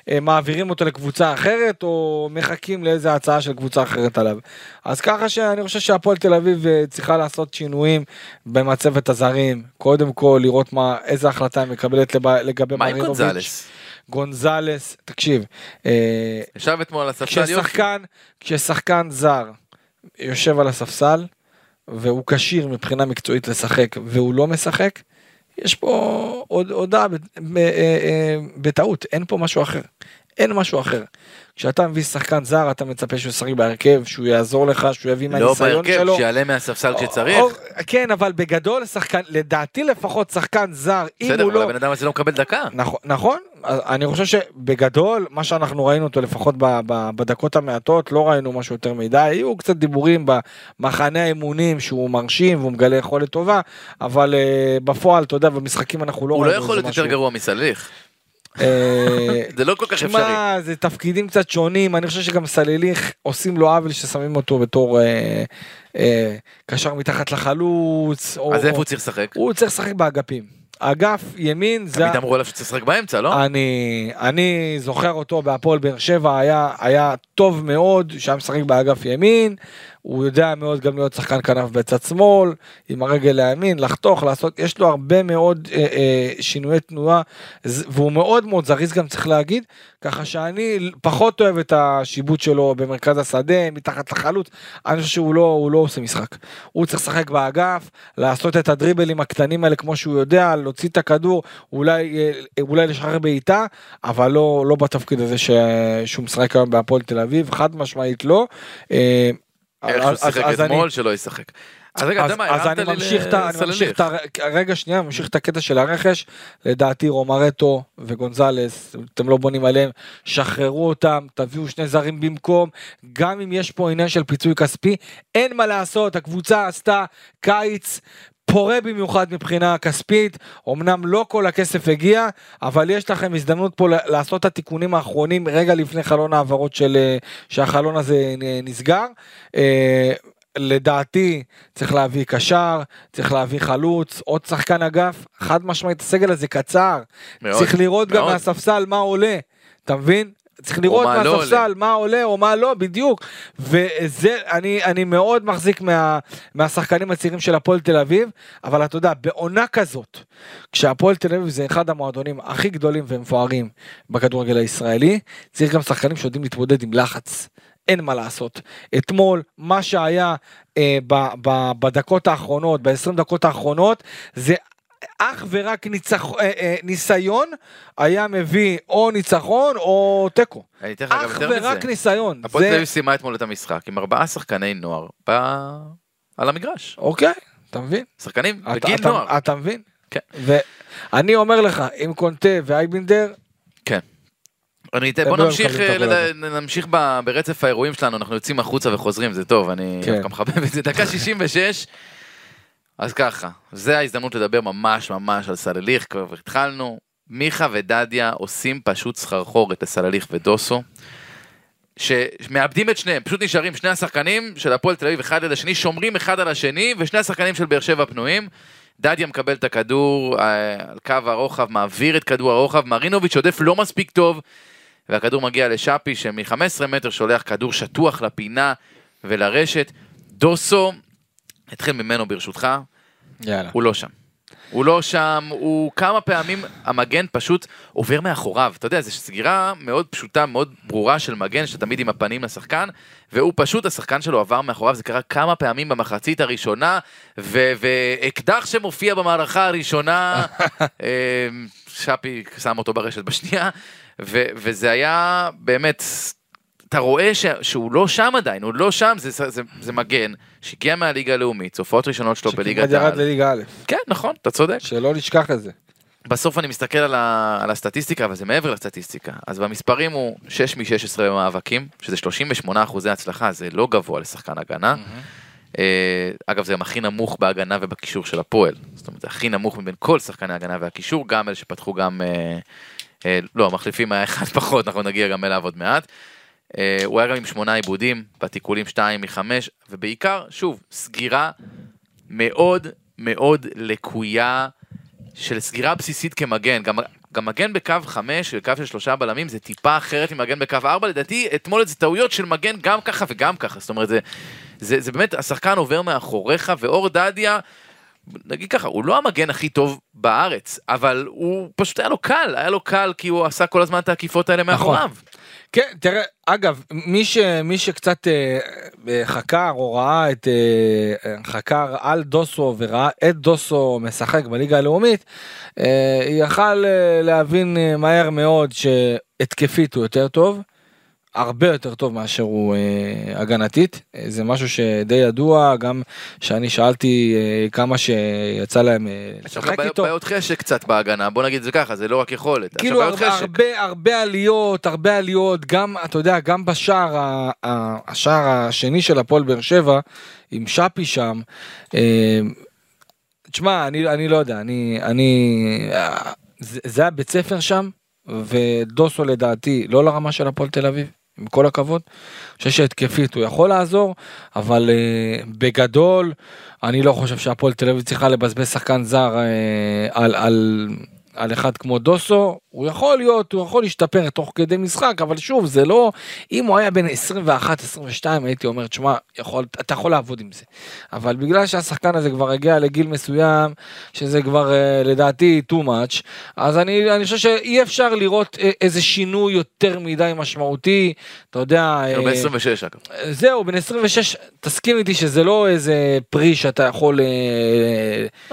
Speaker 3: אה, מעבירים אותו לקבוצה אחרת או מחכים לאיזה הצעה של קבוצה אחרת עליו. אז ככה שאני חושב שהפועל תל אביב אה, צריכה לעשות שינויים במצבת הזרים קודם כל לראות מה איזה החלטה היא מקבלת לגבי מרינוביץ'.
Speaker 1: גונזלס?
Speaker 3: תקשיב. אה,
Speaker 1: ישב אתמול על הספסל יופי.
Speaker 3: כששחקן, כששחקן זר יושב על הספסל והוא כשיר מבחינה מקצועית לשחק והוא לא משחק, יש פה הודעה אה, אה, בטעות, אין פה משהו אחר. אין משהו אחר. כשאתה מביא שחקן זר אתה מצפה שהוא ישחק בהרכב, שהוא יעזור לך, שהוא יביא
Speaker 1: לא
Speaker 3: מהניסיון
Speaker 1: בהרכב,
Speaker 3: שלו.
Speaker 1: שיעלה מהספסל כשצריך.
Speaker 3: כן, אבל בגדול שחקן, לדעתי לפחות שחקן זר, אם
Speaker 1: בסדר,
Speaker 3: הוא
Speaker 1: אבל
Speaker 3: לא...
Speaker 1: הבן אדם הזה לא מקבל דקה.
Speaker 3: נכון, נכון, אני חושב שבגדול מה שאנחנו ראינו אותו לפחות בדקות המעטות לא ראינו משהו יותר מדי, היו קצת דיבורים במחנה האימונים שהוא מרשים והוא מגלה יכולת טובה, אבל uh, בפועל אתה יודע במשחקים אנחנו לא
Speaker 1: הוא לא
Speaker 3: ראינו
Speaker 1: יכול
Speaker 3: איזה
Speaker 1: להיות יותר
Speaker 3: משהו.
Speaker 1: גרוע מסליח.
Speaker 3: אה,
Speaker 1: זה לא כל כך אפשרי.
Speaker 3: שמע, זה תפקידים קצת שונים, אני חושב שגם סליליך עושים לו עוול ששמים אותו בתור אה, אה, קשר מתחת לחלוץ, או,
Speaker 1: אז איפה הוא צריך לשחק?
Speaker 3: הוא צריך לשחק באגפים. אגף ימין זה...
Speaker 1: תמיד אמרו עליו שצריך לשחק באמצע, לא?
Speaker 3: אני, אני זוכר אותו בהפועל באר שבע, היה, היה טוב מאוד, שהיה משחק באגף ימין, הוא יודע מאוד גם להיות שחקן כנף בצד שמאל, עם הרגל לימין, לחתוך, לעשות, יש לו הרבה מאוד אה, אה, שינויי תנועה, והוא מאוד מאוד זריז גם צריך להגיד, ככה שאני פחות אוהב את השיבוט שלו במרכז השדה, מתחת לחלוץ, אני חושב שהוא לא, הוא לא עושה משחק. הוא צריך לשחק באגף, לעשות את הדריבלים הקטנים האלה כמו שהוא יודע, להוציא את הכדור, אולי, אה, אולי לשחרר בעיטה, אבל לא, לא בתפקיד הזה ש... שהוא משחק היום בהפועל תל אביב, חד משמעית לא. אה,
Speaker 1: איך שהוא שיחק אתמול שלא ישחק. אז רגע, אתה יודע מה,
Speaker 3: אז אני ממשיך את ה- אני
Speaker 1: לסלליך.
Speaker 3: ממשיך את הר- רגע שנייה, ממשיך את הקטע של הרכש, לדעתי רומרטו וגונזלס, אתם לא בונים עליהם, שחררו אותם, תביאו שני זרים במקום, גם אם יש פה עניין של פיצוי כספי, אין מה לעשות, הקבוצה עשתה קיץ. פורה במיוחד מבחינה כספית, אמנם לא כל הכסף הגיע, אבל יש לכם הזדמנות פה לעשות את התיקונים האחרונים רגע לפני חלון העברות של, אה, שהחלון הזה נסגר. אה, לדעתי צריך להביא קשר, צריך להביא חלוץ, עוד שחקן אגף, חד משמעית הסגל הזה קצר,
Speaker 1: מאוד,
Speaker 3: צריך לראות גם
Speaker 1: מאוד.
Speaker 3: מהספסל מה עולה, אתה מבין? צריך לראות
Speaker 1: מה לא
Speaker 3: מהספסל
Speaker 1: עולה.
Speaker 3: מה עולה או מה לא, בדיוק. וזה, אני, אני מאוד מחזיק מה, מהשחקנים הצעירים של הפועל תל אביב, אבל אתה יודע, בעונה כזאת, כשהפועל תל אביב זה אחד המועדונים הכי גדולים ומפוארים בכדורגל הישראלי, צריך גם שחקנים שיודעים להתמודד עם לחץ. אין מה לעשות. אתמול, מה שהיה אה, ב, ב, בדקות האחרונות, ב-20 דקות האחרונות, זה אך ורק ניצח, אה, אה, ניסיון היה מביא או ניצחון או תיקו.
Speaker 1: אני אתן לך גם
Speaker 3: אך ורק
Speaker 1: מזה.
Speaker 3: ניסיון.
Speaker 1: הפועל תל
Speaker 3: זה...
Speaker 1: אביב סיימה אתמול את המשחק עם ארבעה שחקני נוער ב- על המגרש.
Speaker 3: אוקיי, אתה מבין?
Speaker 1: שחקנים
Speaker 3: אתה,
Speaker 1: בגיל
Speaker 3: אתה,
Speaker 1: נוער.
Speaker 3: אתה מבין?
Speaker 1: כן.
Speaker 3: ואני אומר לך, עם קונטה ואייבינדר,
Speaker 1: כן. אני אתן, בוא
Speaker 3: לא
Speaker 1: נמשיך, אה, לד- נמשיך ב- ברצף האירועים שלנו, אנחנו יוצאים החוצה וחוזרים, זה טוב, אני
Speaker 3: כן.
Speaker 1: דווקא מחבב את זה. דקה 66, אז ככה, זה ההזדמנות לדבר ממש ממש על סלליך, כבר התחלנו. מיכה ודדיה עושים פשוט סחרחורת לסלליך ודוסו. שמאבדים את שניהם, פשוט נשארים שני השחקנים של הפועל תל אביב אחד ליד השני, שומרים אחד על השני, ושני השחקנים של באר שבע פנויים. דדיה מקבל את הכדור אה, על קו הרוחב, מעביר את כדור הרוחב, מרינוביץ' עודף לא מספיק טוב, והכדור מגיע לשאפי שמ-15 מטר שולח כדור שטוח לפינה ולרשת. דוסו, נתחיל ממנו ברשותך,
Speaker 3: יאללה.
Speaker 1: הוא לא שם. הוא לא שם, הוא כמה פעמים המגן פשוט עובר מאחוריו. אתה יודע, זו סגירה מאוד פשוטה, מאוד ברורה של מגן, שתמיד עם הפנים לשחקן, והוא פשוט, השחקן שלו עבר מאחוריו, זה קרה כמה פעמים במחצית הראשונה, ו- ואקדח שמופיע במערכה הראשונה, אה, שפי שם אותו ברשת בשנייה, ו- וזה היה באמת... אתה רואה ש... שהוא לא שם עדיין, הוא לא שם, זה, זה, זה מגן שהגיע מהליגה הלאומית, הופעות ראשונות שלו בליגת
Speaker 3: שכמעט ירד
Speaker 1: העל.
Speaker 3: לליגה א',
Speaker 1: כן, נכון, אתה צודק.
Speaker 3: שלא נשכח את זה.
Speaker 1: בסוף אני מסתכל על, ה... על הסטטיסטיקה, אבל זה מעבר לסטטיסטיקה. אז במספרים הוא 6 מ-16 במאבקים, שזה 38 אחוזי הצלחה, זה לא גבוה לשחקן הגנה. אה, אגב, זה גם הכי נמוך בהגנה ובקישור של הפועל. זאת אומרת, זה הכי נמוך מבין כל שחקני ההגנה והקישור, גם אלה שפתחו גם... אה, אה, לא, המחליפים היה אחד פחות, אנחנו נגיע גם אליו עוד מעט. אה, הוא היה גם עם שמונה עיבודים, בתיקולים שתיים מחמש, ובעיקר, שוב, סגירה מאוד מאוד לקויה של סגירה בסיסית כמגן. גם, גם מגן בקו חמש, בקו של שלושה בלמים, זה טיפה אחרת ממגן בקו ארבע, לדעתי אתמול זה טעויות של מגן גם ככה וגם ככה, זאת אומרת, זה, זה, זה באמת, השחקן עובר מאחוריך, ואור דדיה, נגיד ככה, הוא לא המגן הכי טוב בארץ, אבל הוא פשוט היה לו קל, היה לו קל כי הוא עשה כל הזמן את העקיפות האלה מאחוריו.
Speaker 3: כן, תראה, אגב, מי, ש, מי שקצת אה, אה, חקר או ראה את, אה, אה, חקר על דוסו וראה את דוסו משחק בליגה הלאומית, אה, יכל אה, להבין אה, מהר מאוד שהתקפית הוא יותר טוב. הרבה יותר טוב מאשר הוא אה, הגנתית, אה, זה משהו שדי ידוע, גם שאני שאלתי אה, כמה שיצא להם אה,
Speaker 1: יש לך
Speaker 3: לשחק
Speaker 1: בעיות-
Speaker 3: איתו.
Speaker 1: בעיות חשק קצת בהגנה, בוא נגיד זה ככה, זה לא רק יכולת.
Speaker 3: כאילו הרבה. הרבה הרבה עליות הרבה עליות גם אתה יודע גם בשער ה- ה- השער השני של הפועל באר שבע עם שפי שם. אה, תשמע אני אני לא יודע אני אני אה, זה, זה היה בית ספר שם ודוסו לדעתי לא לרמה של הפועל תל אביב. עם כל הכבוד, אני חושב שהתקפית הוא יכול לעזור, אבל uh, בגדול אני לא חושב שהפועל תל אביב צריכה לבזבז שחקן זר uh, על, על, על אחד כמו דוסו, הוא יכול להיות, הוא יכול להשתפר תוך כדי משחק, אבל שוב, זה לא, אם הוא היה בין 21-22 הייתי אומר, תשמע, יכול, אתה יכול לעבוד עם זה. אבל בגלל שהשחקן הזה כבר הגיע לגיל מסוים, שזה כבר uh, לדעתי too much, אז אני, אני חושב שאי אפשר לראות אה, איזה שינוי יותר מדי משמעותי, אתה יודע,
Speaker 1: הוא
Speaker 3: אה,
Speaker 1: בן 26 אגב.
Speaker 3: זהו, בן 26, תסכים איתי שזה לא איזה פרי שאתה יכול... אה,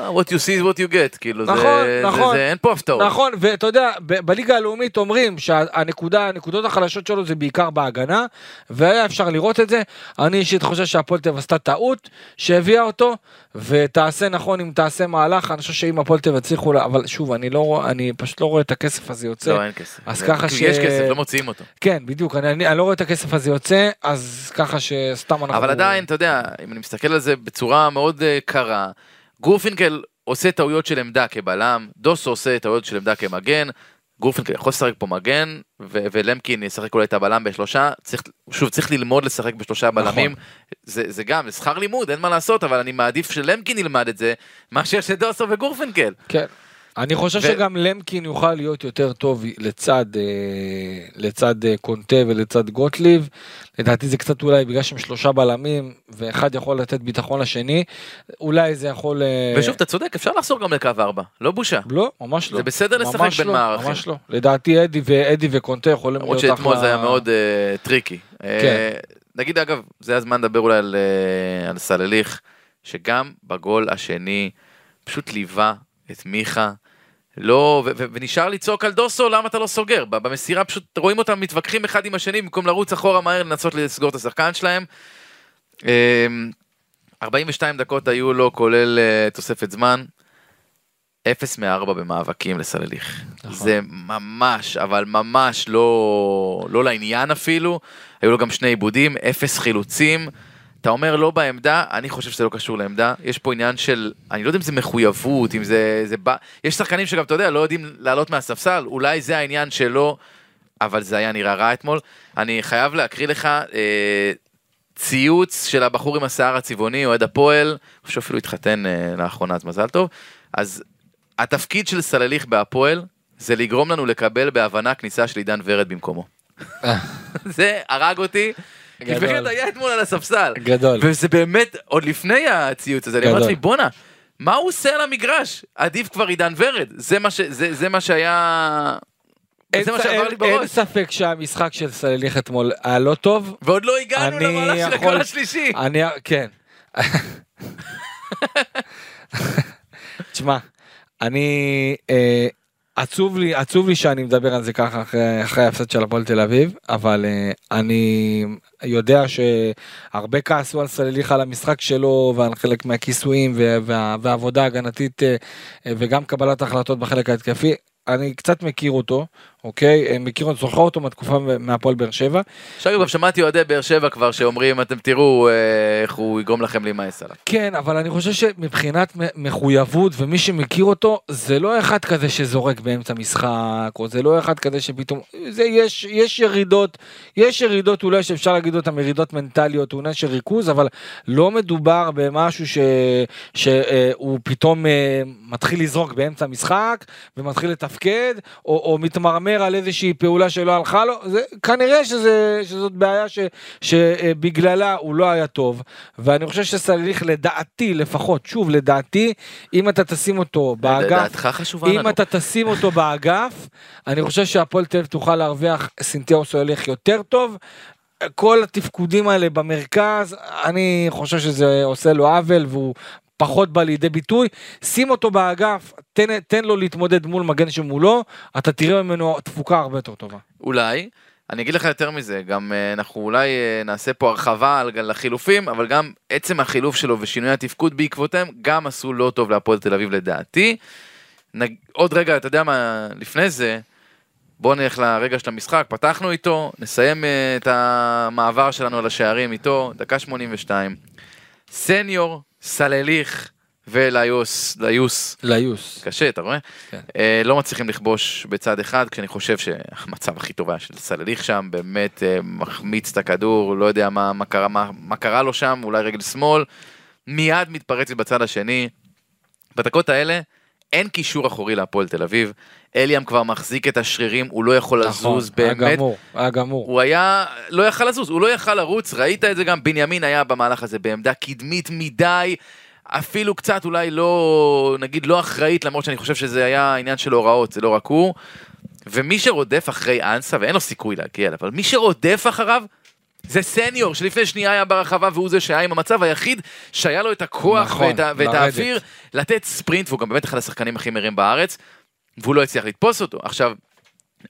Speaker 1: אה, what you see is what you get, כאילו, זה-
Speaker 3: נכון,
Speaker 1: זה-
Speaker 3: נכון.
Speaker 1: זה- אין פה הפתעות.
Speaker 3: נכון, ואתה יודע, בליגה הלאומית אומרים שהנקודה, הנקודות החלשות שלו זה בעיקר בהגנה, והיה אפשר לראות את זה. אני אישית חושב שהפועל תל אביב עשתה טעות שהביאה אותו, ותעשה נכון אם תעשה מהלך, אני חושב שאם הפועל תל אביב יצליחו, אבל שוב, אני לא אני פשוט לא רואה את הכסף הזה יוצא.
Speaker 1: לא, אין כסף.
Speaker 3: אז ככה ש-
Speaker 1: יש כסף, לא מוציאים אותו.
Speaker 3: כן, בדיוק, אני, אני, אני לא רואה את הכסף הזה יוצא, אז ככה שסתם אנחנו...
Speaker 1: אבל עדיין, אתה יודע, אם אני מסתכל על זה בצורה מאוד אה, קרה, גורפינקל עושה טעויות של עמדה כבלם, דוסו עושה טעויות של עמדה כמגן, גורפינקל יכול לשחק פה מגן, ו- ולמקין ישחק אולי את הבלם בשלושה, צריך, שוב, צריך ללמוד לשחק בשלושה
Speaker 3: נכון.
Speaker 1: בלמים, זה, זה גם, זה שכר לימוד, אין מה לעשות, אבל אני מעדיף שלמקין ילמד את זה, מאשר שדוסו וגורפינקל.
Speaker 3: כן. אני חושב
Speaker 1: ו-
Speaker 3: שגם למקין יוכל להיות יותר טוב לצד אה, לצד אה, קונטה ולצד גוטליב. לדעתי זה קצת אולי בגלל שהם שלושה בלמים ואחד יכול לתת ביטחון לשני. אולי זה יכול... אה,
Speaker 1: ושוב, אתה צודק, אפשר לחזור גם לקו ארבע, לא בושה.
Speaker 3: לא, ממש לא.
Speaker 1: זה בסדר לשחק
Speaker 3: ממש
Speaker 1: בין
Speaker 3: לא,
Speaker 1: מערכים.
Speaker 3: ממש לא. לדעתי אדי ואדי וקונטה יכולים
Speaker 1: למרות
Speaker 3: להיות
Speaker 1: שאתמול
Speaker 3: אחלה-
Speaker 1: זה היה מאוד אה, טריקי. אה,
Speaker 3: כן.
Speaker 1: נגיד אגב, זה הזמן לדבר אולי על, על סלליך, שגם בגול השני פשוט ליווה את מיכה. לא, ו- ו- ונשאר לצעוק על דוסו למה אתה לא סוגר, במסירה פשוט רואים אותם מתווכחים אחד עם השני במקום לרוץ אחורה מהר לנסות לסגור את השחקן שלהם. אה, 42 דקות היו לו כולל אה, תוספת זמן. 0 מ-4 במאבקים לסלליך.
Speaker 3: נכון.
Speaker 1: זה ממש, אבל ממש לא, לא לעניין אפילו. היו לו גם שני עיבודים, אפס חילוצים. אתה אומר לא בעמדה, אני חושב שזה לא קשור לעמדה. יש פה עניין של, אני לא יודע אם זה מחויבות, אם זה, זה בא... יש שחקנים שגם, אתה יודע, לא יודעים לעלות מהספסל, אולי זה העניין שלו, אבל זה היה נראה רע אתמול. אני חייב להקריא לך אה, ציוץ של הבחור עם השיער הצבעוני, אוהד הפועל, אני חושב שאפילו התחתן אה, לאחרונה, אז מזל טוב. אז התפקיד של סלליך בהפועל זה לגרום לנו לקבל בהבנה כניסה של עידן ורד במקומו.
Speaker 3: אה,
Speaker 1: זה הרג אותי. כי
Speaker 3: גדול.
Speaker 1: היה אתמול על הספסל.
Speaker 3: גדול.
Speaker 1: וזה באמת, עוד לפני הציוץ הזה, אני
Speaker 3: גדול.
Speaker 1: לעצמי, בואנה, מה הוא עושה על המגרש? עדיף כבר עידן ורד. זה מה ש- זה- זה מה שהיה...
Speaker 3: אין
Speaker 1: זה מה שעבר לי בראש.
Speaker 3: אין ספק שהמשחק של סלליך אתמול היה לא טוב.
Speaker 1: ועוד לא הגענו למהלך של הגול השלישי.
Speaker 3: אני, כן. תשמע, אני, אה, עצוב לי, עצוב לי שאני מדבר על זה ככה אחרי, אחרי ההפסד של הפועל תל אביב, אבל אה, אני יודע שהרבה כעסו על סלליך על המשחק שלו ועל חלק מהכיסויים וה, וה, והעבודה ההגנתית אה, אה, וגם קבלת החלטות בחלק ההתקפי. אני קצת מכיר אותו, אוקיי? אה, מכיר אותו, זוכר אותו מהתקופה מהפועל באר שבע.
Speaker 1: עכשיו גם שמעתי אוהדי באר שבע כבר שאומרים, אתם תראו אה, איך הוא יגרום לכם להימאס עליו.
Speaker 3: כן, אבל אני חושב שמבחינת מחויבות ומי שמכיר אותו, זה לא אחד כזה שזורק באמצע משחק, או זה לא אחד כזה שפתאום, זה יש, יש ירידות, יש ירידות אולי שאפשר להגיד אותן ירידות מנטליות, אולי של ריכוז, אבל לא מדובר במשהו ש, שהוא פתאום אה, מתחיל לזרוק באמצע המשחק, ומתחיל לתפקד, או, או מתמרמר על איזושהי פעולה שלא הלכה לו, זה, כנראה שזה, שזאת בעיה ש, שבגללה הוא לא היה טוב, ואני חושב שסליליך לדעתי לפחות, שוב לדעתי, אם אתה תשים אותו באגף,
Speaker 1: חשובה לנו.
Speaker 3: אם אתה תשים אותו באגף, אני חושב שהפועל תל אביב תוכל להרוויח סינתיאו סוליך יותר טוב. כל התפקודים האלה במרכז, אני חושב שזה עושה לו עוול והוא פחות בא לידי ביטוי. שים אותו באגף, תן, תן לו להתמודד מול מגן שמולו, אתה תראה ממנו תפוקה הרבה יותר טובה.
Speaker 1: אולי. אני אגיד לך יותר מזה, גם אה, אנחנו אולי אה, נעשה פה הרחבה על החילופים, אבל גם עצם החילוף שלו ושינוי התפקוד בעקבותיהם, גם עשו לא טוב להפועל תל אביב לדעתי. נג... עוד רגע, אתה יודע מה, לפני זה, בואו נלך לרגע של המשחק, פתחנו איתו, נסיים אה, את המעבר שלנו על השערים איתו, דקה 82. סניור, סלליך וליוס, ליוס,
Speaker 3: ליוס.
Speaker 1: קשה, אתה רואה?
Speaker 3: כן.
Speaker 1: אה, לא מצליחים לכבוש בצד אחד, כשאני חושב שהמצב הכי טוב היה של סלליך שם, באמת אה, מחמיץ את הכדור, לא יודע מה, מה, קרה, מה, מה קרה לו שם, אולי רגל שמאל, מיד מתפרצת בצד השני. בדקות האלה אין קישור אחורי להפועל תל אביב, אליאם כבר מחזיק את השרירים, הוא לא יכול לזוז,
Speaker 3: נכון, היה
Speaker 1: באמת,
Speaker 3: גמור, היה גמור.
Speaker 1: הוא היה, לא יכל לזוז, הוא לא יכל לרוץ, ראית את זה גם, בנימין היה במהלך הזה בעמדה קדמית מדי, אפילו קצת אולי לא, נגיד לא אחראית, למרות שאני חושב שזה היה עניין של הוראות, זה לא רק הוא. ומי שרודף אחרי אנסה, ואין לו סיכוי להגיע אליו, אבל מי שרודף אחריו, זה סניור שלפני שנייה היה ברחבה והוא זה שהיה עם המצב היחיד שהיה לו את הכוח
Speaker 3: נכון,
Speaker 1: ואת, ואת
Speaker 3: לרדת.
Speaker 1: האוויר לתת ספרינט והוא גם באמת אחד השחקנים הכי מהירים בארץ. והוא לא הצליח לתפוס אותו. עכשיו,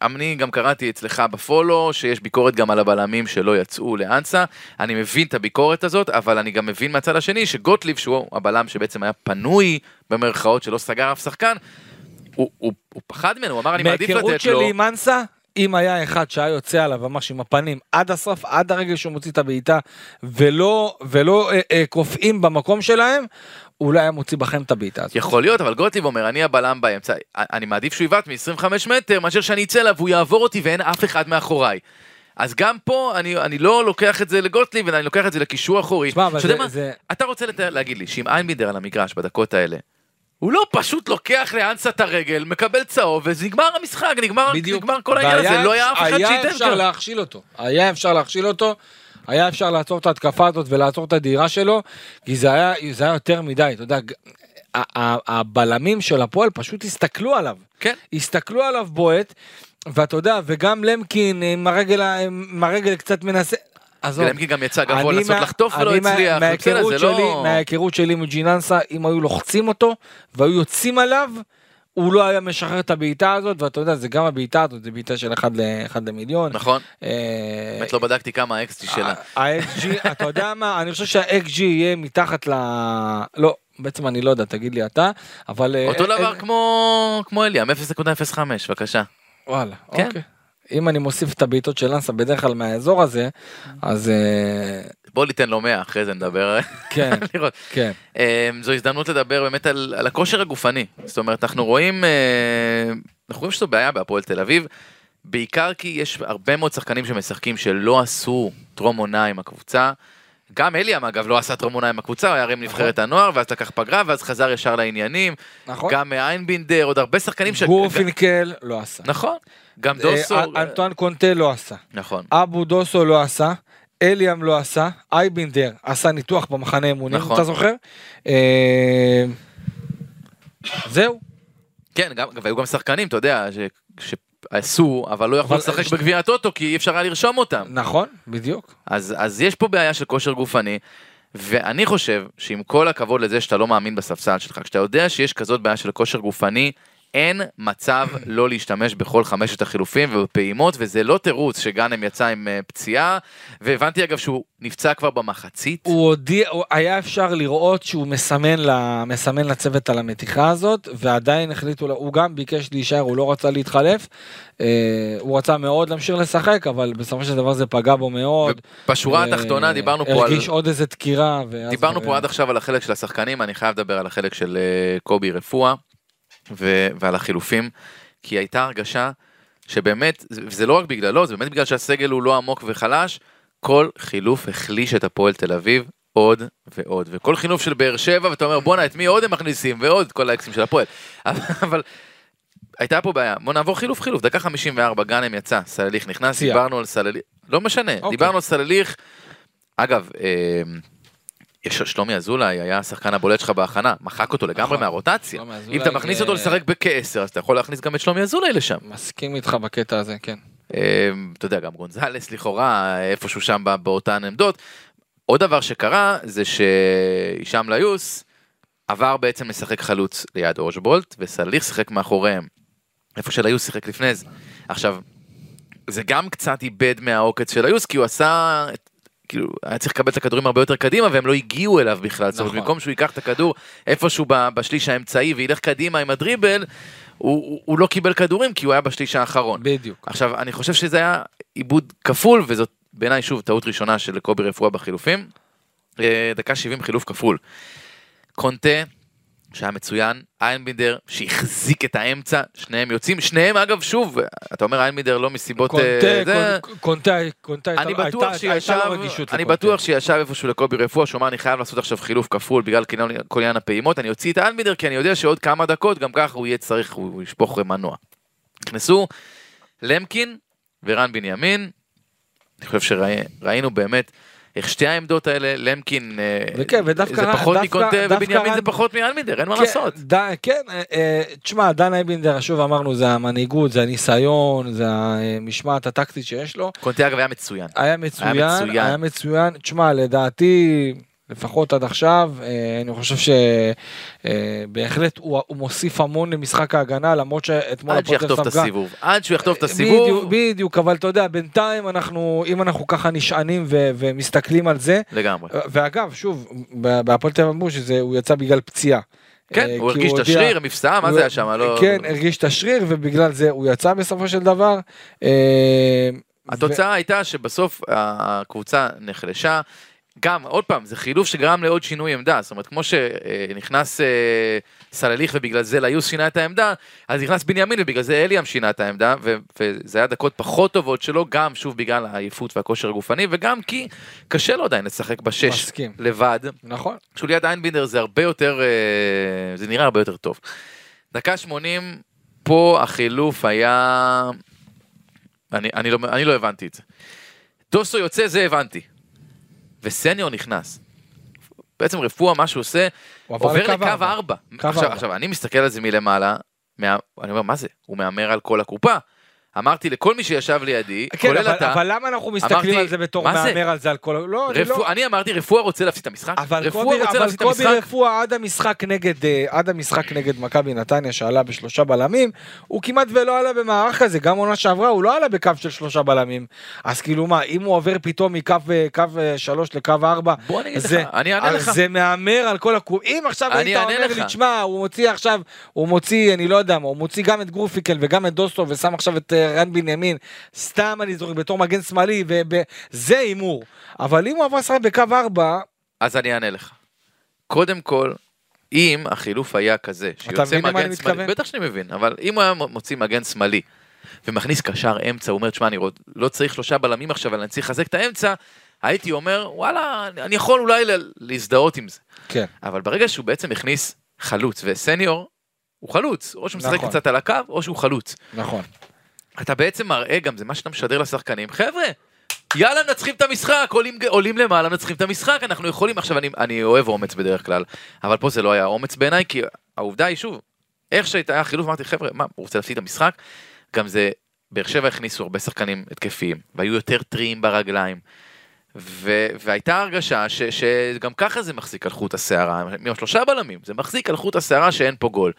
Speaker 1: אני גם קראתי אצלך בפולו שיש ביקורת גם על הבלמים שלא יצאו לאנסה, אני מבין את הביקורת הזאת, אבל אני גם מבין מהצד השני שגוטליב, שהוא הבלם שבעצם היה פנוי במרכאות, שלא סגר אף שחקן, הוא, הוא, הוא פחד ממנו, הוא אמר אני מעדיף לתת לו.
Speaker 3: מהיכרות שלי עם אנסה, אם היה אחד שהיה יוצא עליו ממש עם הפנים עד הסוף, עד הרגע שהוא מוציא את הבעיטה, ולא, ולא אה, אה, קופאים במקום שלהם, הוא לא היה מוציא בכם את הבעיטה הזאת.
Speaker 1: יכול להיות, אבל גוטליב אומר, אני הבלם באמצע, אני מעדיף שהוא יבעט מ-25 מטר, מאשר שאני אצא אליו והוא יעבור אותי ואין אף אחד מאחוריי. אז גם פה אני, אני לא לוקח את זה לגוטליב, אלא אני לוקח את זה לקישור אחורי. יודע
Speaker 3: זה-
Speaker 1: מה?
Speaker 3: זה-
Speaker 1: אתה רוצה לתאר, להגיד לי שאם איינבידר על המגרש בדקות האלה, הוא לא פשוט לוקח לאנסה את הרגל, מקבל צהוב, ונגמר המשחק, נגמר, נגמר כל העניין הזה, לא היה אף אחד
Speaker 3: היה
Speaker 1: שייתן
Speaker 3: אפשר
Speaker 1: כאן.
Speaker 3: להכשיל אותו, היה אפשר להכשיל אותו, היה אפשר לעצור את ההתקפה הזאת ולעצור את הדהירה שלו, כי זה היה, זה היה יותר מדי, אתה יודע, הבלמים של הפועל פשוט הסתכלו עליו,
Speaker 1: כן.
Speaker 3: הסתכלו עליו בועט, ואתה יודע, וגם למקין עם הרגל, עם הרגל קצת מנסה, עזוב.
Speaker 1: ולמקין גם יצא גבוה לנסות לחטוף ולא הצליח, בסדר,
Speaker 3: מההיכרות שלי,
Speaker 1: לא...
Speaker 3: מההיכרות שלי עם ג'יננסה, אם היו לוחצים אותו והיו יוצאים עליו, הוא לא היה משחרר את הבעיטה הזאת, ואתה יודע, זה גם הבעיטה הזאת, זה בעיטה של אחד ל- למיליון.
Speaker 1: נכון,
Speaker 3: אה,
Speaker 1: באמת לא בדקתי כמה האקסטי שלה.
Speaker 3: ה-XG, אתה יודע מה, אני חושב שה-XG יהיה מתחת ל... לא, בעצם אני לא יודע, תגיד לי אתה, אבל... אה,
Speaker 1: אותו
Speaker 3: אה,
Speaker 1: דבר
Speaker 3: אה,
Speaker 1: כמו כמו אליאם, 0.05, בבקשה.
Speaker 3: וואלה,
Speaker 1: כן.
Speaker 3: אוקיי. אם אני מוסיף את הבעיטות של לנסה בדרך כלל מהאזור הזה, אז אה,
Speaker 1: בוא ניתן לו 100, אחרי זה נדבר.
Speaker 3: כן. כן.
Speaker 1: אה, זו הזדמנות לדבר באמת על, על הכושר הגופני. זאת אומרת, אנחנו רואים, אה, אנחנו רואים שזו בעיה בהפועל תל אביב, בעיקר כי יש הרבה מאוד שחקנים שמשחקים שלא עשו טרום עונה עם הקבוצה. גם אליאם אגב לא עשה טרום עונה עם הקבוצה, הוא היה עם נבחרת הנוער, ואז לקח פגרה, ואז חזר ישר לעניינים.
Speaker 3: נכון.
Speaker 1: גם איינבינדר, עוד הרבה שחקנים ש...
Speaker 3: גורפינקל לא עשה.
Speaker 1: נכון. גם דוסו.
Speaker 3: אה, אנטואן קונטה לא עשה.
Speaker 1: נכון.
Speaker 3: אבו דוסו לא עשה. אליאם לא עשה, אייבינדר עשה ניתוח במחנה אמונים,
Speaker 1: נכון.
Speaker 3: אתה זוכר? אה, זהו.
Speaker 1: כן, גם, והיו גם שחקנים, אתה יודע, ש, שעשו, אבל לא יכלו לשחק בגביע הטוטו, כי אי אפשר היה לרשום אותם.
Speaker 3: נכון, בדיוק.
Speaker 1: אז, אז יש פה בעיה של כושר גופני, ואני חושב שעם כל הכבוד לזה שאתה לא מאמין בספסל שלך, כשאתה יודע שיש כזאת בעיה של כושר גופני, אין מצב לא להשתמש בכל חמשת החילופים ובפעימות, וזה לא תירוץ שגאנם יצא עם אה, פציעה, והבנתי אגב שהוא נפצע כבר במחצית.
Speaker 3: הוא הודיע, היה אפשר לראות שהוא מסמן, ל, מסמן לצוות על המתיחה הזאת, ועדיין החליטו, הוא גם ביקש להישאר, הוא לא רצה להתחלף. אה, הוא רצה מאוד להמשיך לשחק, אבל בסופו של דבר זה פגע בו מאוד.
Speaker 1: בשורה התחתונה דיברנו פה על...
Speaker 3: הרגיש עוד איזה דקירה.
Speaker 1: דיברנו פה עד עכשיו על החלק של השחקנים, אני חייב לדבר על החלק של אה, קובי רפואה ו- ועל החילופים, כי הייתה הרגשה שבאמת, וזה לא רק בגללו, זה באמת בגלל שהסגל הוא לא עמוק וחלש, כל חילוף החליש את הפועל תל אביב עוד ועוד, וכל חילוף של באר שבע, ואתה אומר בואנה את מי עוד הם מכניסים, ועוד כל האקסים של הפועל, אבל, הייתה פה בעיה, בוא נעבור חילוף חילוף, דקה 54 גאנם יצא, סלליך נכנס. דיברנו על סלליך, לא משנה,
Speaker 3: אוקיי.
Speaker 1: דיברנו על סלליך, אגב, אה, יש שלומי אזולאי היה השחקן הבולט שלך בהכנה, מחק אותו לגמרי
Speaker 3: נכון.
Speaker 1: מהרוטציה. אם אתה מכניס אותו
Speaker 3: זה-
Speaker 1: לשחק בכעשר, אז אתה יכול להכניס גם את שלומי אזולאי לשם.
Speaker 3: מסכים איתך בקטע הזה, כן.
Speaker 1: אה, אתה יודע, גם גונזלס לכאורה, איפשהו שם בא- באותן עמדות. עוד דבר שקרה, זה שהישאם ליוס עבר בעצם לשחק חלוץ ליד אורשבולט, וסליח שיחק מאחוריהם. איפה שליוס שיחק לפני זה. עכשיו, זה גם קצת איבד מהעוקץ של ליוס, כי הוא עשה... את- כאילו, היה צריך לקבל את הכדורים הרבה יותר קדימה, והם לא הגיעו אליו בכלל. זאת אומרת,
Speaker 3: נכון.
Speaker 1: במקום שהוא ייקח את הכדור איפשהו בשליש האמצעי וילך קדימה עם הדריבל, הוא, הוא, הוא לא קיבל כדורים כי הוא היה בשליש האחרון.
Speaker 3: בדיוק.
Speaker 1: עכשיו, אני חושב שזה היה עיבוד כפול, וזאת בעיניי שוב טעות ראשונה של קובי רפואה בחילופים. אה, דקה 70 חילוף כפול. קונטה, שהיה מצוין, איינבינדר, שהחזיק את האמצע, שניהם יוצאים, שניהם אגב, שוב, אתה אומר איינבינדר לא מסיבות... אה,
Speaker 3: קונטה,
Speaker 1: זה-
Speaker 3: קונ- קונטה, קונטה,
Speaker 1: אני
Speaker 3: הייתה-
Speaker 1: בטוח
Speaker 3: הייתה-
Speaker 1: שישב,
Speaker 3: הייתה לו רגישות
Speaker 1: אני. בטוח שישב איפשהו לקובי רפואה, שאומר אני חייב לעשות עכשיו חילוף כפול בגלל כל עניין- כל עניין הפעימות, אני אוציא את איינבינדר כי אני יודע שעוד כמה דקות גם ככה הוא יהיה צריך, הוא ישפוך מנוע. נכנסו למקין ורן בנימין, אני חושב שראינו באמת איך שתי העמדות האלה, למקין אה,
Speaker 3: וכן, ודווקא
Speaker 1: זה פחות
Speaker 3: דווקא-
Speaker 1: מקונטה
Speaker 3: דווקא
Speaker 1: ובנימין
Speaker 3: רן-
Speaker 1: זה פחות מאלמידר, אין מה
Speaker 3: כן,
Speaker 1: לעשות.
Speaker 3: ד- כן, אה, אה, תשמע, דן אייבינדר, שוב אמרנו, זה המנהיגות, זה הניסיון, זה המשמעת הטקטית שיש לו.
Speaker 1: קונטה אגב היה מצוין.
Speaker 3: היה מצוין,
Speaker 1: מצוין.
Speaker 3: היה מצוין. תשמע, לדעתי, לפחות עד עכשיו, אה, אני חושב שבהחלט הוא, הוא מוסיף המון למשחק ההגנה, למרות שאתמול
Speaker 1: עד שיחטוף את הסיבוב. עד שהוא יחטוף את הסיבוב.
Speaker 3: בדיוק, בדיוק, אבל אתה יודע, בינתיים אנחנו, אם אנחנו ככה נשענים ו- ומסתכלים על זה,
Speaker 1: לגמרי.
Speaker 3: ואגב, שוב, בהפועל תל אביב אמרו שהוא יצא בגלל פציעה.
Speaker 1: כן,
Speaker 3: אה,
Speaker 1: הוא הרגיש את השריר, מבצע, מה זה היה שם? לא-
Speaker 3: כן, הרגיש את השריר, ובגלל זה הוא יצא בסופו של דבר. אה,
Speaker 1: התוצאה הייתה שבסוף הקבוצה נחלשה. גם, עוד פעם, זה חילוף שגרם לעוד שינוי עמדה, זאת אומרת, כמו שנכנס אה, סלליך ובגלל זה ליוס שינה את העמדה, אז נכנס בנימין ובגלל זה אליאם שינה את העמדה, ו- וזה היה דקות פחות טובות שלו, גם שוב בגלל העייפות והכושר הגופני, וגם כי קשה לו עדיין לשחק בשש
Speaker 3: מסכים.
Speaker 1: לבד.
Speaker 3: נכון.
Speaker 1: ליד איינבינדר זה הרבה יותר, אה, זה נראה הרבה יותר טוב. דקה 80, פה החילוף היה... אני, אני, לא, אני לא הבנתי את זה. דוסו יוצא, זה הבנתי. וסניור נכנס. בעצם רפואה, מה שהוא עושה,
Speaker 3: הוא
Speaker 1: עובר
Speaker 3: לקו
Speaker 1: לקו
Speaker 3: ארבע.
Speaker 1: 4.
Speaker 3: קו
Speaker 1: עכשיו,
Speaker 3: ארבע.
Speaker 1: עכשיו, אני מסתכל על זה מלמעלה, מה, אני אומר, מה זה? הוא מהמר על כל הקופה. אמרתי לכל מי שישב לידי,
Speaker 3: כן,
Speaker 1: כולל
Speaker 3: אבל,
Speaker 1: אתה,
Speaker 3: אבל למה אנחנו מסתכלים
Speaker 1: אמרתי,
Speaker 3: על זה בתור? מהמר על זה על כל... לא, אני
Speaker 1: רפוא,
Speaker 3: לא...
Speaker 1: אני אמרתי, רפואה רוצה להפסיד את המשחק?
Speaker 3: אבל
Speaker 1: רפואה
Speaker 3: קובי,
Speaker 1: רוצה
Speaker 3: אבל
Speaker 1: להפסיד את
Speaker 3: קובי
Speaker 1: המשחק?
Speaker 3: רפואה עד המשחק נגד אה, עד המשחק נגד מכבי נתניה שעלה בשלושה בלמים הוא כמעט ולא עלה במערך כזה גם עונה שעברה הוא לא עלה בקו של שלושה בלמים אז כאילו מה אם הוא עובר פתאום מקו אה, אה, שלוש לקו ארבע
Speaker 1: בוא אני אגיד
Speaker 3: זה-
Speaker 1: לך, אני אענה
Speaker 3: אז
Speaker 1: לך.
Speaker 3: זה מהמר על כל הקו אם עכשיו
Speaker 1: אני
Speaker 3: היית אומר. לי תשמע הוא מוציא עכשיו הוא מוציא אני לא יודע מה הוא מוציא גם את גרופיקל וגם את דוסו ושם עכשיו את רן בנימין סתם אני זוכר בתור מגן שמאלי וזה הימור אבל אם הוא עבר לשחק בקו ארבע
Speaker 1: אז אני אענה לך. קודם כל, אם החילוף היה כזה, שיוצא מגן שמאלי? בטח שאני מבין, אבל אם הוא היה מוציא מגן שמאלי, ומכניס קשר אמצע, הוא אומר, תשמע, אני לא צריך שלושה בלמים עכשיו, אבל אני צריך לחזק את האמצע, הייתי אומר, וואלה, אני יכול אולי להזדהות עם זה.
Speaker 3: כן
Speaker 1: אבל ברגע שהוא בעצם הכניס חלוץ, וסניור, הוא חלוץ, או שהוא משחק
Speaker 3: נכון.
Speaker 1: קצת על הקו, או שהוא חלוץ.
Speaker 3: נכון.
Speaker 1: אתה בעצם מראה גם, זה מה שאתה משדר לשחקנים, חבר'ה, יאללה מנצחים את המשחק, עולים, עולים למעלה, מנצחים את המשחק, אנחנו יכולים, עכשיו אני, אני אוהב אומץ בדרך כלל, אבל פה זה לא היה אומץ בעיניי, כי העובדה היא שוב, איך שהייתה החילוף, אמרתי חבר'ה, מה, הוא רוצה להפסיד את המשחק? גם זה, באר שבע הכניסו הרבה שחקנים התקפיים, והיו יותר טריים ברגליים. ו- והייתה הרגשה ש- שגם ככה זה מחזיק על חוט השערה, עם שלושה בלמים, זה מחזיק על חוט השערה שאין פה גול.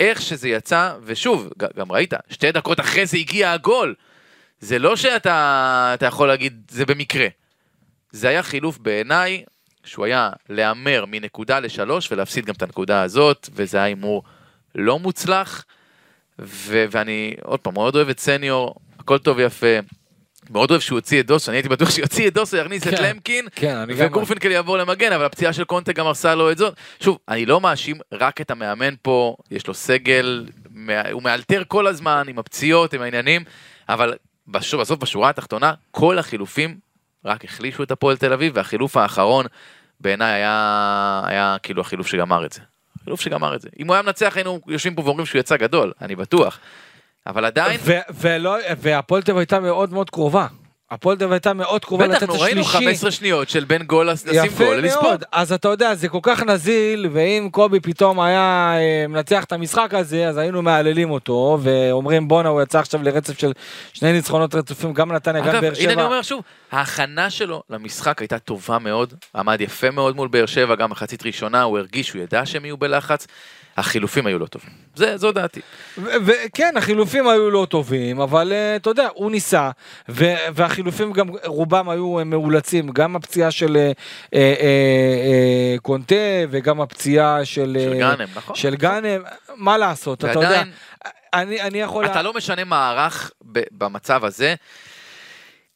Speaker 1: איך שזה יצא, ושוב, גם ראית, שתי דקות אחרי זה הגיע הגול. זה לא שאתה אתה יכול להגיד, זה במקרה. זה היה חילוף בעיניי, שהוא היה להמר מנקודה לשלוש ולהפסיד גם את הנקודה הזאת, וזה היה הימור לא מוצלח. ו- ואני, עוד פעם, מאוד אוהב את סניור, הכל טוב ויפה. מאוד אוהב שהוא הוציא את דוסו, אני הייתי בטוח שיוציא את דוסו, יכניס את
Speaker 3: כן,
Speaker 1: למקין,
Speaker 3: כן.
Speaker 1: וגורפינקל יעבור למגן, אבל הפציעה של קונטה גם הרסה לו את זאת. שוב, אני לא מאשים רק את המאמן פה, יש לו סגל, הוא מאלתר כל הזמן עם הפציעות, עם העניינים, אבל בש- בסוף בשורה התחתונה, כל החילופים רק החלישו את הפועל תל אביב, והחילוף האחרון בעיניי היה, היה כאילו החילוף שגמר את זה. החילוף שגמר את זה. אם הוא היה מנצח היינו יושבים פה ואומרים שהוא יצא גדול, אני בטוח. אבל עדיין,
Speaker 3: והפועל תל אביב הייתה מאוד מאוד קרובה. הפועל תל אביב הייתה מאוד קרובה
Speaker 1: בטח,
Speaker 3: לתת את
Speaker 1: נו, ראינו
Speaker 3: השלישי.
Speaker 1: 15 שניות של בין גול לשים גול.
Speaker 3: מאוד, אז אתה יודע, זה כל כך נזיל, ואם קובי פתאום היה אה, מנצח את המשחק הזה, אז היינו מהללים אותו, ואומרים בואנה, הוא יצא עכשיו לרצף של שני ניצחונות רצופים, גם נתניה, גם
Speaker 1: אגב,
Speaker 3: באר
Speaker 1: הנה אני
Speaker 3: שבע.
Speaker 1: אומר שוב, ההכנה שלו למשחק הייתה טובה מאוד, עמד יפה מאוד מול באר שבע, גם מחצית ראשונה, הוא הרגיש, הוא ידע שהם יהיו בלחץ, החילופים היו לא טובים. זה, זו דעתי.
Speaker 3: וכן, החילופים היו לא טובים, אבל אה, אתה יודע, הוא ניסה, ו- והחילופים גם רובם היו אה, מאולצים, גם הפציעה של אה, אה, אה, קונטה, וגם הפציעה של...
Speaker 1: של
Speaker 3: אה,
Speaker 1: גאנם, נכון?
Speaker 3: של גאנם, מה לעשות, אתה יודע,
Speaker 1: ועדיין,
Speaker 3: אני, אני יכול...
Speaker 1: אתה לא משנה מערך במצב הזה.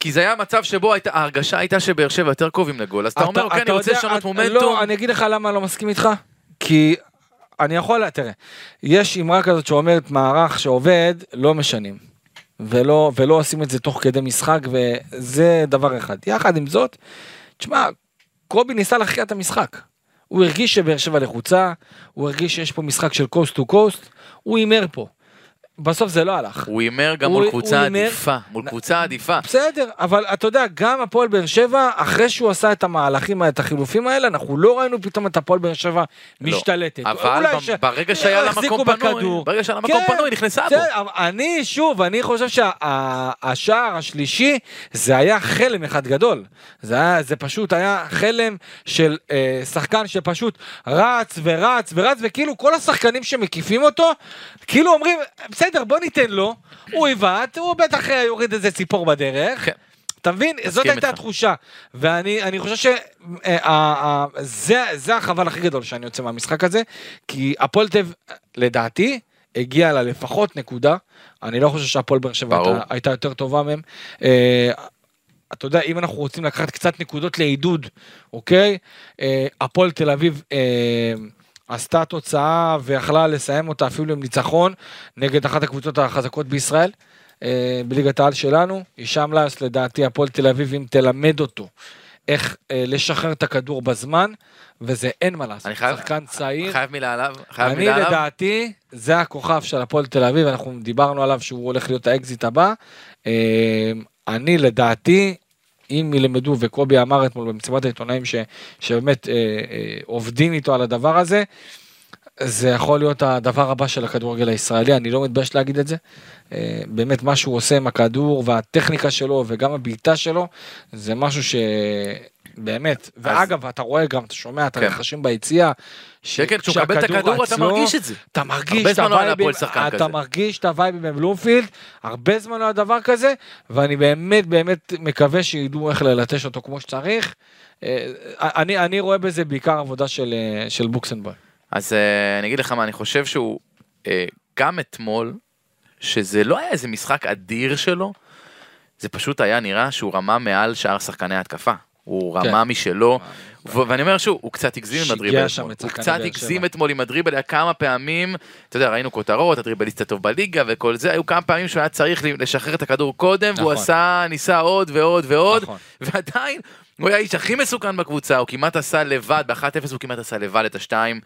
Speaker 1: כי זה היה מצב שבו הייתה, ההרגשה הייתה שבאר שבע יותר קרובים לגול, אז אתה אומר, אוקיי, אני רוצה לשנות
Speaker 3: אתה-
Speaker 1: מומנטום.
Speaker 3: לא, אני אגיד לך למה אני לא מסכים איתך. כי אני יכול, תראה, יש אמרה כזאת שאומרת מערך שעובד, לא משנים. ולא, ולא עושים את זה תוך כדי משחק, וזה דבר אחד. יחד עם זאת, תשמע, קובי ניסה להכריע את המשחק. הוא הרגיש שבאר שבע לחוצה, הוא הרגיש שיש פה משחק של קוסט טו קוסט, הוא הימר פה. בסוף זה לא הלך.
Speaker 1: הוא הימר גם
Speaker 3: הוא-
Speaker 1: מול קבוצה
Speaker 3: הימר-
Speaker 1: עדיפה, מול קבוצה עדיפה.
Speaker 3: בסדר, אבל אתה יודע, גם הפועל באר שבע, אחרי שהוא עשה את המהלכים, את החילופים האלה, אנחנו לא ראינו פתאום את הפועל באר שבע משתלטת.
Speaker 1: לא. אבל ב- ברגע שהיה לה
Speaker 3: החזיקו
Speaker 1: מקום פנוי. ברגע שהיה לה מקום
Speaker 3: כן,
Speaker 1: פנוי, נכנסה בו.
Speaker 3: בסדר, אבל אני, שוב, אני חושב שהשער השלישי, זה היה חלם אחד גדול. זה, היה, זה פשוט היה חלם של אה, שחקן שפשוט רץ ורץ ורץ, וכאילו כל השחקנים שמקיפים אותו, כאילו אומרים, בסדר, בוא ניתן לו, הוא יבעט, הוא בטח אה, יוריד איזה ציפור בדרך.
Speaker 1: כן.
Speaker 3: אתה מבין? זאת הייתה. התחושה. ואני אני חושב שזה החבל הכי גדול שאני יוצא מהמשחק הזה, כי הפועל תל לדעתי, הגיע לה לפחות נקודה. אני לא חושב שהפועל באר שבע. הייתה, הייתה יותר טובה מהם. אה, אתה יודע, אם אנחנו רוצים לקחת קצת נקודות לעידוד, אוקיי? אה, הפועל תל אביב אה, עשתה תוצאה ויכלה לסיים אותה אפילו עם ניצחון נגד אחת הקבוצות החזקות בישראל, אה, בליגת העל שלנו. הישאם לאס, לדעתי, הפועל תל אביב, אם תלמד אותו איך אה, לשחרר את הכדור בזמן, וזה אין מה לעשות.
Speaker 1: אני חייב-
Speaker 3: שחקן צעיר.
Speaker 1: חייב מילה עליו, חייב
Speaker 3: אני
Speaker 1: מילה עליו.
Speaker 3: לדעתי, זה הכוכב של הפועל תל אביב, אנחנו דיברנו עליו שהוא הולך להיות האקזיט הבא. אה, אני לדעתי, אם ילמדו, וקובי אמר אתמול במסיבת העיתונאים ש, שבאמת אה, אה, עובדים איתו על הדבר הזה, זה יכול להיות הדבר הבא של הכדורגל הישראלי, אני לא מתבייש להגיד את זה. אה, באמת מה שהוא עושה עם הכדור והטכניקה שלו וגם הבעיטה שלו, זה משהו שבאמת, ואגב, אתה רואה גם, אתה שומע את
Speaker 1: כן.
Speaker 3: ביציאה. ש-
Speaker 1: כן, כן, כשהוא מקבל את הכדור אתה מרגיש את זה.
Speaker 3: אתה מרגיש את
Speaker 1: לא
Speaker 3: הווייבים, אתה. מרגיש את הווייבים בבלומפילד, הרבה זמן לא היה דבר כזה, ואני באמת באמת מקווה שידעו איך ללטש אותו כמו שצריך. אה, אני, אני רואה בזה בעיקר עבודה של, אה, של בוקסנבוי.
Speaker 1: אז אה, אני אגיד לך מה, אני חושב שהוא, גם אתמול, שזה לא היה איזה משחק אדיר שלו, זה פשוט היה נראה שהוא רמה מעל שאר שחקני ההתקפה. הוא
Speaker 3: כן.
Speaker 1: רמה משלו, ואני אומר שוב, הוא קצת הגזים עם הדריבל אתמול.
Speaker 3: את
Speaker 1: הוא קצת הגזים. אתמול עם הדריבל, היה כמה פעמים, אתה יודע, ראינו כותרות, הדריבליסט הטוב בליגה וכל זה, היו כמה פעמים שהוא היה צריך לשחרר את הכדור קודם, והוא
Speaker 3: נכון.
Speaker 1: עשה, ניסה עוד ועוד ועוד,
Speaker 3: נכון.
Speaker 1: ועדיין, הוא היה האיש הכי מסוכן בקבוצה, הוא כמעט עשה לבד, ב-1-0 הוא כמעט עשה לבד את השתיים,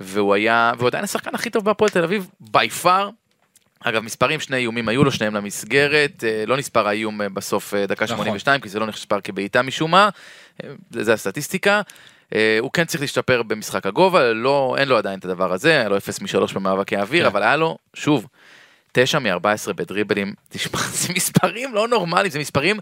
Speaker 1: והוא היה, והוא עדיין השחקן הכי טוב בהפועל תל אביב, בי פאר. אגב, מספרים, שני איומים היו לו, שניהם למסגרת, אה, לא נספר האיום אה, בסוף אה, דקה
Speaker 3: נכון.
Speaker 1: 82, כי זה לא נספר כבעיטה משום מה, זה הסטטיסטיקה. הוא כן צריך להשתפר במשחק הגובה, לא, אין לו עדיין את הדבר הזה, היה לו 0 מ-3 במאבקי האוויר,
Speaker 3: כן.
Speaker 1: אבל היה לו, שוב, 9 מ-14 בדריבלים, תשמע, זה מספרים לא נורמליים, זה מספרים,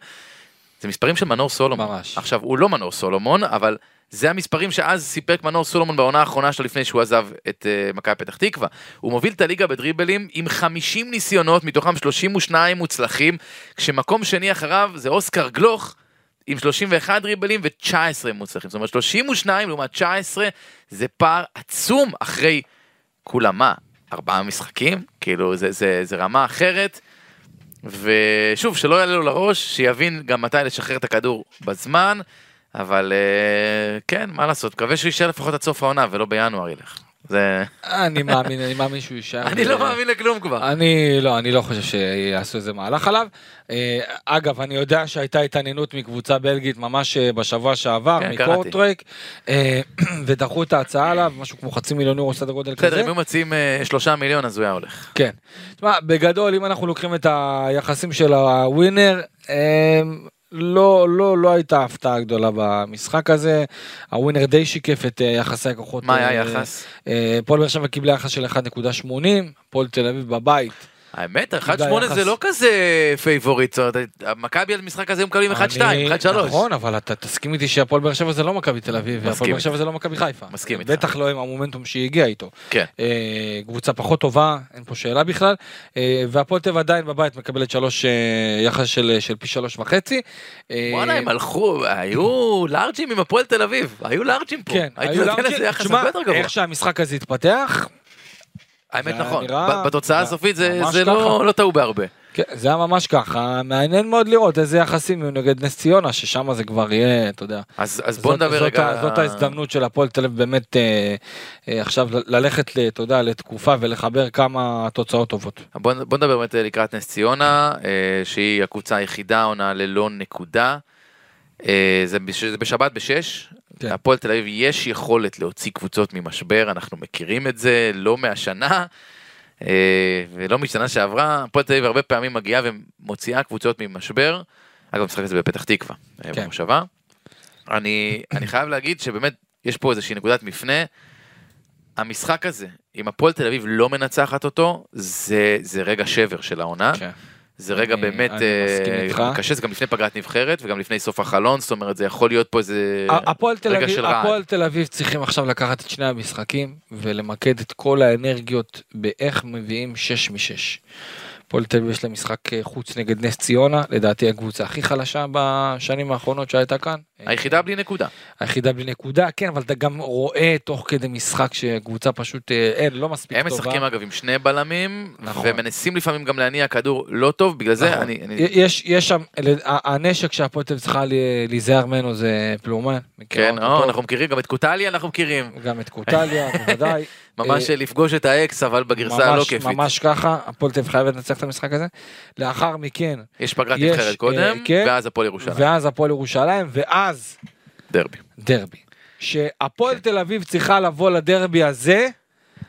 Speaker 1: זה מספרים של מנור סולומון.
Speaker 3: ממש.
Speaker 1: עכשיו, הוא לא מנור סולומון, אבל זה המספרים שאז סיפק מנור סולומון בעונה האחרונה שלו לפני שהוא עזב את uh, מכבי פתח תקווה. הוא מוביל את הליגה בדריבלים עם 50 ניסיונות, מתוכם 32 מוצלחים, כשמקום שני אחריו זה אוסקר גלוך. עם 31 דריבלים ו-19 מוצלחים, זאת אומרת 32 לעומת 19 זה פער עצום אחרי כולם מה, ארבעה משחקים, כאילו זה, זה, זה רמה אחרת, ושוב שלא יעלה לו לראש, שיבין גם מתי לשחרר את הכדור בזמן, אבל אה, כן, מה לעשות, מקווה שהוא יישאר לפחות עד סוף העונה ולא בינואר ילך. זה...
Speaker 3: אני מאמין, אני מאמין שהוא יישאר.
Speaker 1: אני לא מאמין לכלום כבר.
Speaker 3: אני לא, אני לא חושב שיעשו איזה מהלך עליו. אה, אגב, אני יודע שהייתה התעניינות מקבוצה בלגית ממש אה, בשבוע שעבר,
Speaker 1: כן,
Speaker 3: מקורטרייק, אה, ודחו את ההצעה עליו, משהו כמו חצי מיליון יורו, סדר גודל
Speaker 1: בסדר,
Speaker 3: כזה.
Speaker 1: אם היו מציעים שלושה מיליון אז הוא היה הולך.
Speaker 3: כן. תשמע, בגדול, אם אנחנו לוקחים את היחסים של הווינר, לא, לא, לא הייתה הפתעה גדולה במשחק הזה. הווינר די שיקף את אה, יחסי הכוחות.
Speaker 1: מה היה
Speaker 3: אה,
Speaker 1: היחס?
Speaker 3: אה, פועל באר שבע קיבלה יחס של 1.80, הפועל תל אביב בבית.
Speaker 1: האמת, 1-8
Speaker 3: יחס-
Speaker 1: זה לא כזה פייבוריט, זאת אומרת, מכבי על המשחק הזה מקבלים 1-2, 1-3.
Speaker 3: אני- נכון, אבל אתה תסכים איתי שהפועל באר שבע זה לא מכבי תל אביב, והפועל באר. שבע זה לא מכבי חיפה.
Speaker 1: מסכים איתך.
Speaker 3: בטח לא עם המומנטום שהיא הגיעה איתו.
Speaker 1: כן.
Speaker 3: אה, קבוצה פחות טובה, אין פה שאלה בכלל. אה, והפועל אביב עדיין בבית מקבלת שלוש, אה, יחס של פי שלוש וחצי. אה,
Speaker 1: וואלה, הם הלכו, היו לארג'ים עם הפועל תל אביב, היו לארג'ים פה.
Speaker 3: כן, היו לארג'ים. איך שהמשחק הזה התפתח,
Speaker 1: האמת נכון,
Speaker 3: נראה-
Speaker 1: בתוצאה הסופית זה זה לא. לא טעו בהרבה.
Speaker 3: כן, זה היה ממש ככה, מעניין מאוד לראות איזה יחסים יהיו נגד נס ציונה, ששם זה כבר יהיה, אתה יודע.
Speaker 1: אז אז בוא נדבר רגע.
Speaker 3: זאת ההזדמנות של הפועל תל אביב באמת אה, אה, עכשיו ללכת, אתה יודע, לתקופה ולחבר כמה תוצאות טובות.
Speaker 1: בוא בוא נדבר באמת לקראת נס ציונה, אה, שהיא הקבוצה היחידה עונה ללא נקודה. אה, זה בש- זה בשבת בשש.
Speaker 3: כן.
Speaker 1: להפועל תל אביב יש יכולת להוציא קבוצות ממשבר, אנחנו מכירים את זה לא מהשנה. אה, ולא משנה שעברה, הפועל תל אביב הרבה פעמים מגיעה ומוציאה קבוצות ממשבר. אגב, המשחק הזה בפתח תקווה, אה,
Speaker 3: כן.
Speaker 1: במושבה. אני, אני חייב להגיד שבאמת יש פה איזושהי נקודת מפנה. המשחק הזה, אם הפועל תל אביב לא מנצחת אותו, זה, זה רגע שבר של העונה.
Speaker 3: כן.
Speaker 1: זה רגע
Speaker 3: אני-
Speaker 1: באמת
Speaker 3: אני איתך.
Speaker 1: קשה, זה גם לפני פגרת נבחרת וגם לפני סוף החלון, זאת אומרת זה יכול להיות פה איזה
Speaker 3: הפועל
Speaker 1: רגע
Speaker 3: אביב,
Speaker 1: של רעד.
Speaker 3: הפועל תל אביב צריכים עכשיו לקחת את שני המשחקים ולמקד את כל האנרגיות באיך מביאים 6 מ-6. הפועל תל אביב יש להם משחק אה, חוץ נגד נס ציונה, לדעתי הקבוצה הכי חלשה בשנים האחרונות שהייתה כאן.
Speaker 1: היחידה בלי נקודה.
Speaker 3: היחידה בלי נקודה, כן, אבל אתה גם רואה תוך כדי משחק שקבוצה פשוט אה, אין, לא מספיק
Speaker 1: הם
Speaker 3: טובה.
Speaker 1: משחקים אגב עם שני בלמים,
Speaker 3: נכון.
Speaker 1: ומנסים לפעמים גם להניע כדור לא טוב, בגלל זה
Speaker 3: נכון.
Speaker 1: אני... אני-
Speaker 3: יש, יש שם, הנשק שהפועל תל אביב צריכה להיזהר ממנו זה פלומן.
Speaker 1: כן, או. אנחנו מכירים, גם את קוטליה אנחנו מכירים.
Speaker 3: גם את קוטליה, בוודאי.
Speaker 1: ממש
Speaker 3: אה,
Speaker 1: לפגוש את האקס, אבל בגרסה הלא כיפית.
Speaker 3: ממש ככה, הפועל תל אביב חייבת לנצח את המשחק הזה. לאחר מכן,
Speaker 1: יש פגרת נבחרת קודם,
Speaker 3: אה, כן.
Speaker 1: ואז הפועל ירושלים.
Speaker 3: ואז הפועל ירושלים, ואז
Speaker 1: דרבי.
Speaker 3: דרבי. שהפועל
Speaker 1: כן.
Speaker 3: תל אביב צריכה לבוא לדרבי הזה,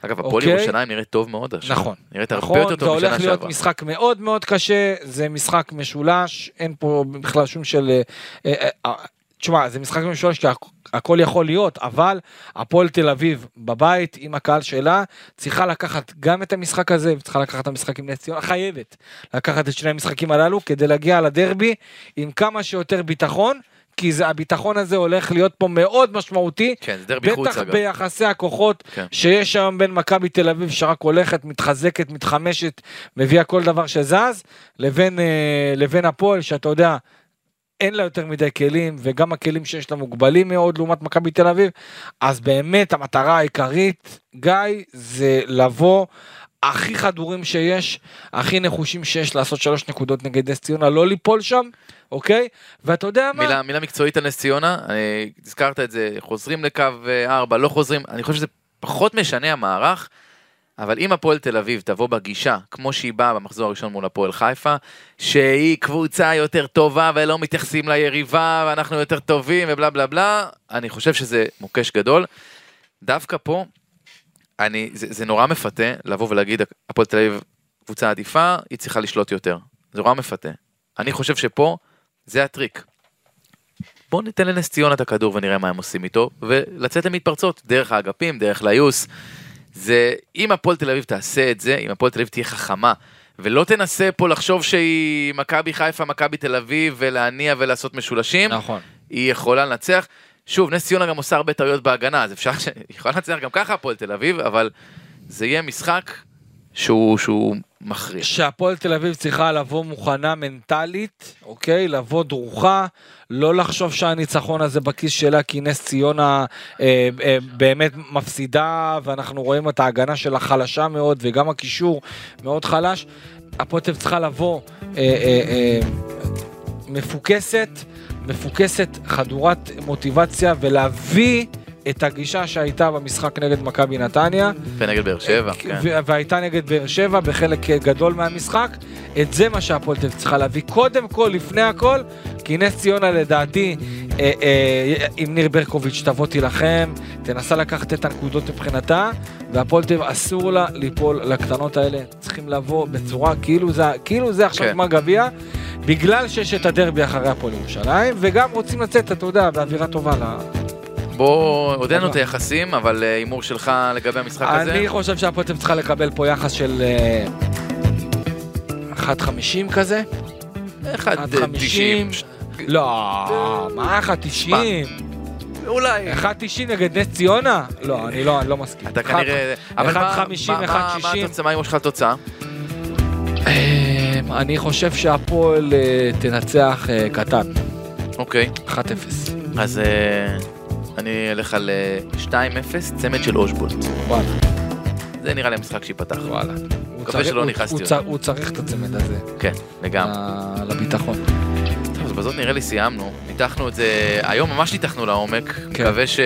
Speaker 1: אגב, הפועל
Speaker 3: אוקיי.
Speaker 1: ירושלים נראית טוב מאוד עכשיו.
Speaker 3: נכון.
Speaker 1: נראית הרבה
Speaker 3: נכון,
Speaker 1: יותר
Speaker 3: זה
Speaker 1: טוב משנה
Speaker 3: הולך להיות
Speaker 1: שעברה.
Speaker 3: משחק מאוד מאוד קשה, זה משחק משולש, אין פה בכלל שום של... אה, אה, אה, תשמע, זה משחק משולש כי הכ- הכל יכול להיות, אבל הפועל תל אביב בבית עם הקהל שלה צריכה לקחת גם את המשחק הזה וצריכה לקחת את המשחק עם נס ציונה, חייבת לקחת את שני המשחקים הללו כדי להגיע לדרבי עם כמה שיותר ביטחון. כי זה הביטחון הזה הולך להיות פה מאוד משמעותי,
Speaker 1: כן, זה דרבי חוץ
Speaker 3: בטח
Speaker 1: אגב.
Speaker 3: ביחסי הכוחות
Speaker 1: כן.
Speaker 3: שיש היום בין מכבי תל אביב שרק הולכת, מתחזקת, מתחמשת, מביאה כל דבר שזז, לבין, אה, לבין הפועל שאתה יודע, אין לה יותר מדי כלים, וגם הכלים שיש לה מוגבלים מאוד לעומת מכבי תל אביב, אז באמת המטרה העיקרית, גיא, זה לבוא הכי חדורים שיש, הכי נחושים שיש לעשות שלוש נקודות נגד נס ציונה, לא ליפול שם, אוקיי? ואתה יודע מה?
Speaker 1: מילה, מילה מקצועית על נס ציונה, אני, הזכרת את זה, חוזרים לקו 4, לא חוזרים, אני חושב שזה פחות משנה המערך, אבל אם הפועל תל אביב תבוא בגישה, כמו שהיא באה במחזור הראשון מול הפועל חיפה, שהיא קבוצה יותר טובה ולא מתייחסים ליריבה ואנחנו יותר טובים ובלה בלה בלה, אני חושב שזה מוקש גדול. דווקא פה, אני, זה, זה נורא מפתה לבוא ולהגיד, הפועל תל אביב קבוצה עדיפה, היא צריכה לשלוט יותר. זה נורא מפתה. אני חושב שפה, זה הטריק. בואו ניתן לנס ציונה את הכדור ונראה מה הם עושים איתו, ולצאת למתפרצות, דרך האגפים, דרך ליוס. זה, אם הפועל תל אביב תעשה את זה, אם הפועל תל אביב תהיה חכמה, ולא תנסה פה לחשוב שהיא מכבי חיפה, מכבי תל אביב, ולהניע ולעשות משולשים,
Speaker 3: נכון.
Speaker 1: היא יכולה לנצח. שוב, נס ציונה גם עושה הרבה טעויות בהגנה, אז אפשר ש... היא יכולה לנצח גם ככה הפועל תל אביב, אבל זה יהיה משחק שהוא, שהוא מכריע.
Speaker 3: שהפועל תל אביב צריכה לבוא מוכנה מנטלית, אוקיי? לבוא דרוכה, לא לחשוב שהניצחון הזה בכיס שלה, כי נס ציונה אה, אה, באמת מפסידה, ואנחנו רואים את ההגנה שלה חלשה מאוד, וגם הקישור מאוד חלש. הפועל תל אביב צריכה לבוא אה, אה, אה, מפוקסת, מפוקסת, חדורת מוטיבציה, ולהביא את הגישה שהייתה במשחק נגד מכבי נתניה.
Speaker 1: ונגד באר שבע, כן.
Speaker 3: ו- והייתה נגד באר שבע בחלק אה, גדול מהמשחק. את זה מה שהפועל תל אביב צריכה להביא קודם כל, לפני הכל, כי נס ציונה לדעתי, אה, אה, עם ניר ברקוביץ' תבוא תילחם, תנסה לקחת את הנקודות מבחינתה, והפועל תל אביב אסור לה ליפול לקטנות האלה, צריכים לבוא בצורה כאילו זה, כאילו זה עכשיו
Speaker 1: כן.
Speaker 3: גמר גביע. בגלל שיש את הדרבי אחרי הפועל ירושלים, וגם רוצים לצאת, אתה יודע, באווירה טובה.
Speaker 1: בוא, לנו את היחסים, אבל אה, הימור שלך לגבי המשחק הזה?
Speaker 3: אני חושב שהפועל צריכה לקבל פה יחס של אה, 1.50 כזה.
Speaker 1: 1.90.
Speaker 3: 1.50. לא, מה 1.90?
Speaker 1: אולי.
Speaker 3: 1.90 נגד נס ציונה? לא, אני לא, אני לא מסכים.
Speaker 1: אתה כנראה... אבל מה-
Speaker 3: 1.50,
Speaker 1: מה- מה-
Speaker 3: 1.60.
Speaker 1: מה התוצאה? מה הימור שלך לתוצאה?
Speaker 3: אה, אני חושב שהפועל אה, תנצח אה, קטן,
Speaker 1: אוקיי.
Speaker 3: 1-0.
Speaker 1: אז אה, אני אלך על אה, 2-0, צמד של אושבולט.
Speaker 3: וואלה,
Speaker 1: זה נראה לי המשחק שייפתח.
Speaker 3: וואלה.
Speaker 1: מקווה שלא נכנסתי
Speaker 3: הוא צריך את הצמד הזה,
Speaker 1: כן, לגמרי.
Speaker 3: לביטחון.
Speaker 1: טוב, אז בזאת נראה לי סיימנו. ניתחנו את זה, היום ממש ניתחנו לעומק.
Speaker 3: כן.
Speaker 1: מקווה ש...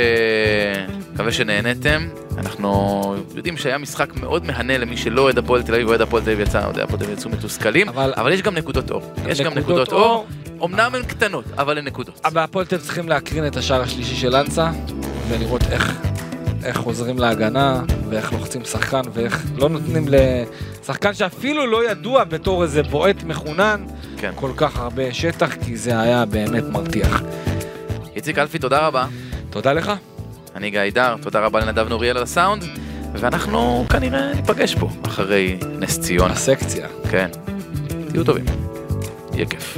Speaker 1: מקווה שנהנתם. אנחנו יודעים שהיה משחק מאוד מהנה למי שלא אוהד הפועל תל אביב, אוהד הפועל תל אביב יצא, אוהדי הפועל תל אביב יצאו מתוסכלים,
Speaker 3: אבל-
Speaker 1: אבל יש גם נקודות אור. יש גם נקודות אור, אמנם הן קטנות, אבל הן נקודות.
Speaker 3: אבל הפועל תל אביב צריכים להקרין את השער השלישי של אנסה, ולראות איך, איך חוזרים להגנה, ואיך לוחצים שחקן, ואיך לא נותנים לשחקן שאפילו לא ידוע בתור איזה בועט מחונן,
Speaker 1: כן.
Speaker 3: כל כך הרבה שטח, כי זה היה באמת מרתיח.
Speaker 1: איציק אלפי, תודה רבה.
Speaker 3: תודה לך.
Speaker 1: אני גיא דר, תודה רבה לנדב נוריאל על הסאונד, ואנחנו כנראה ניפגש פה אחרי נס ציונה.
Speaker 3: הסקציה.
Speaker 1: כן. תהיו טובים. יהיה כיף.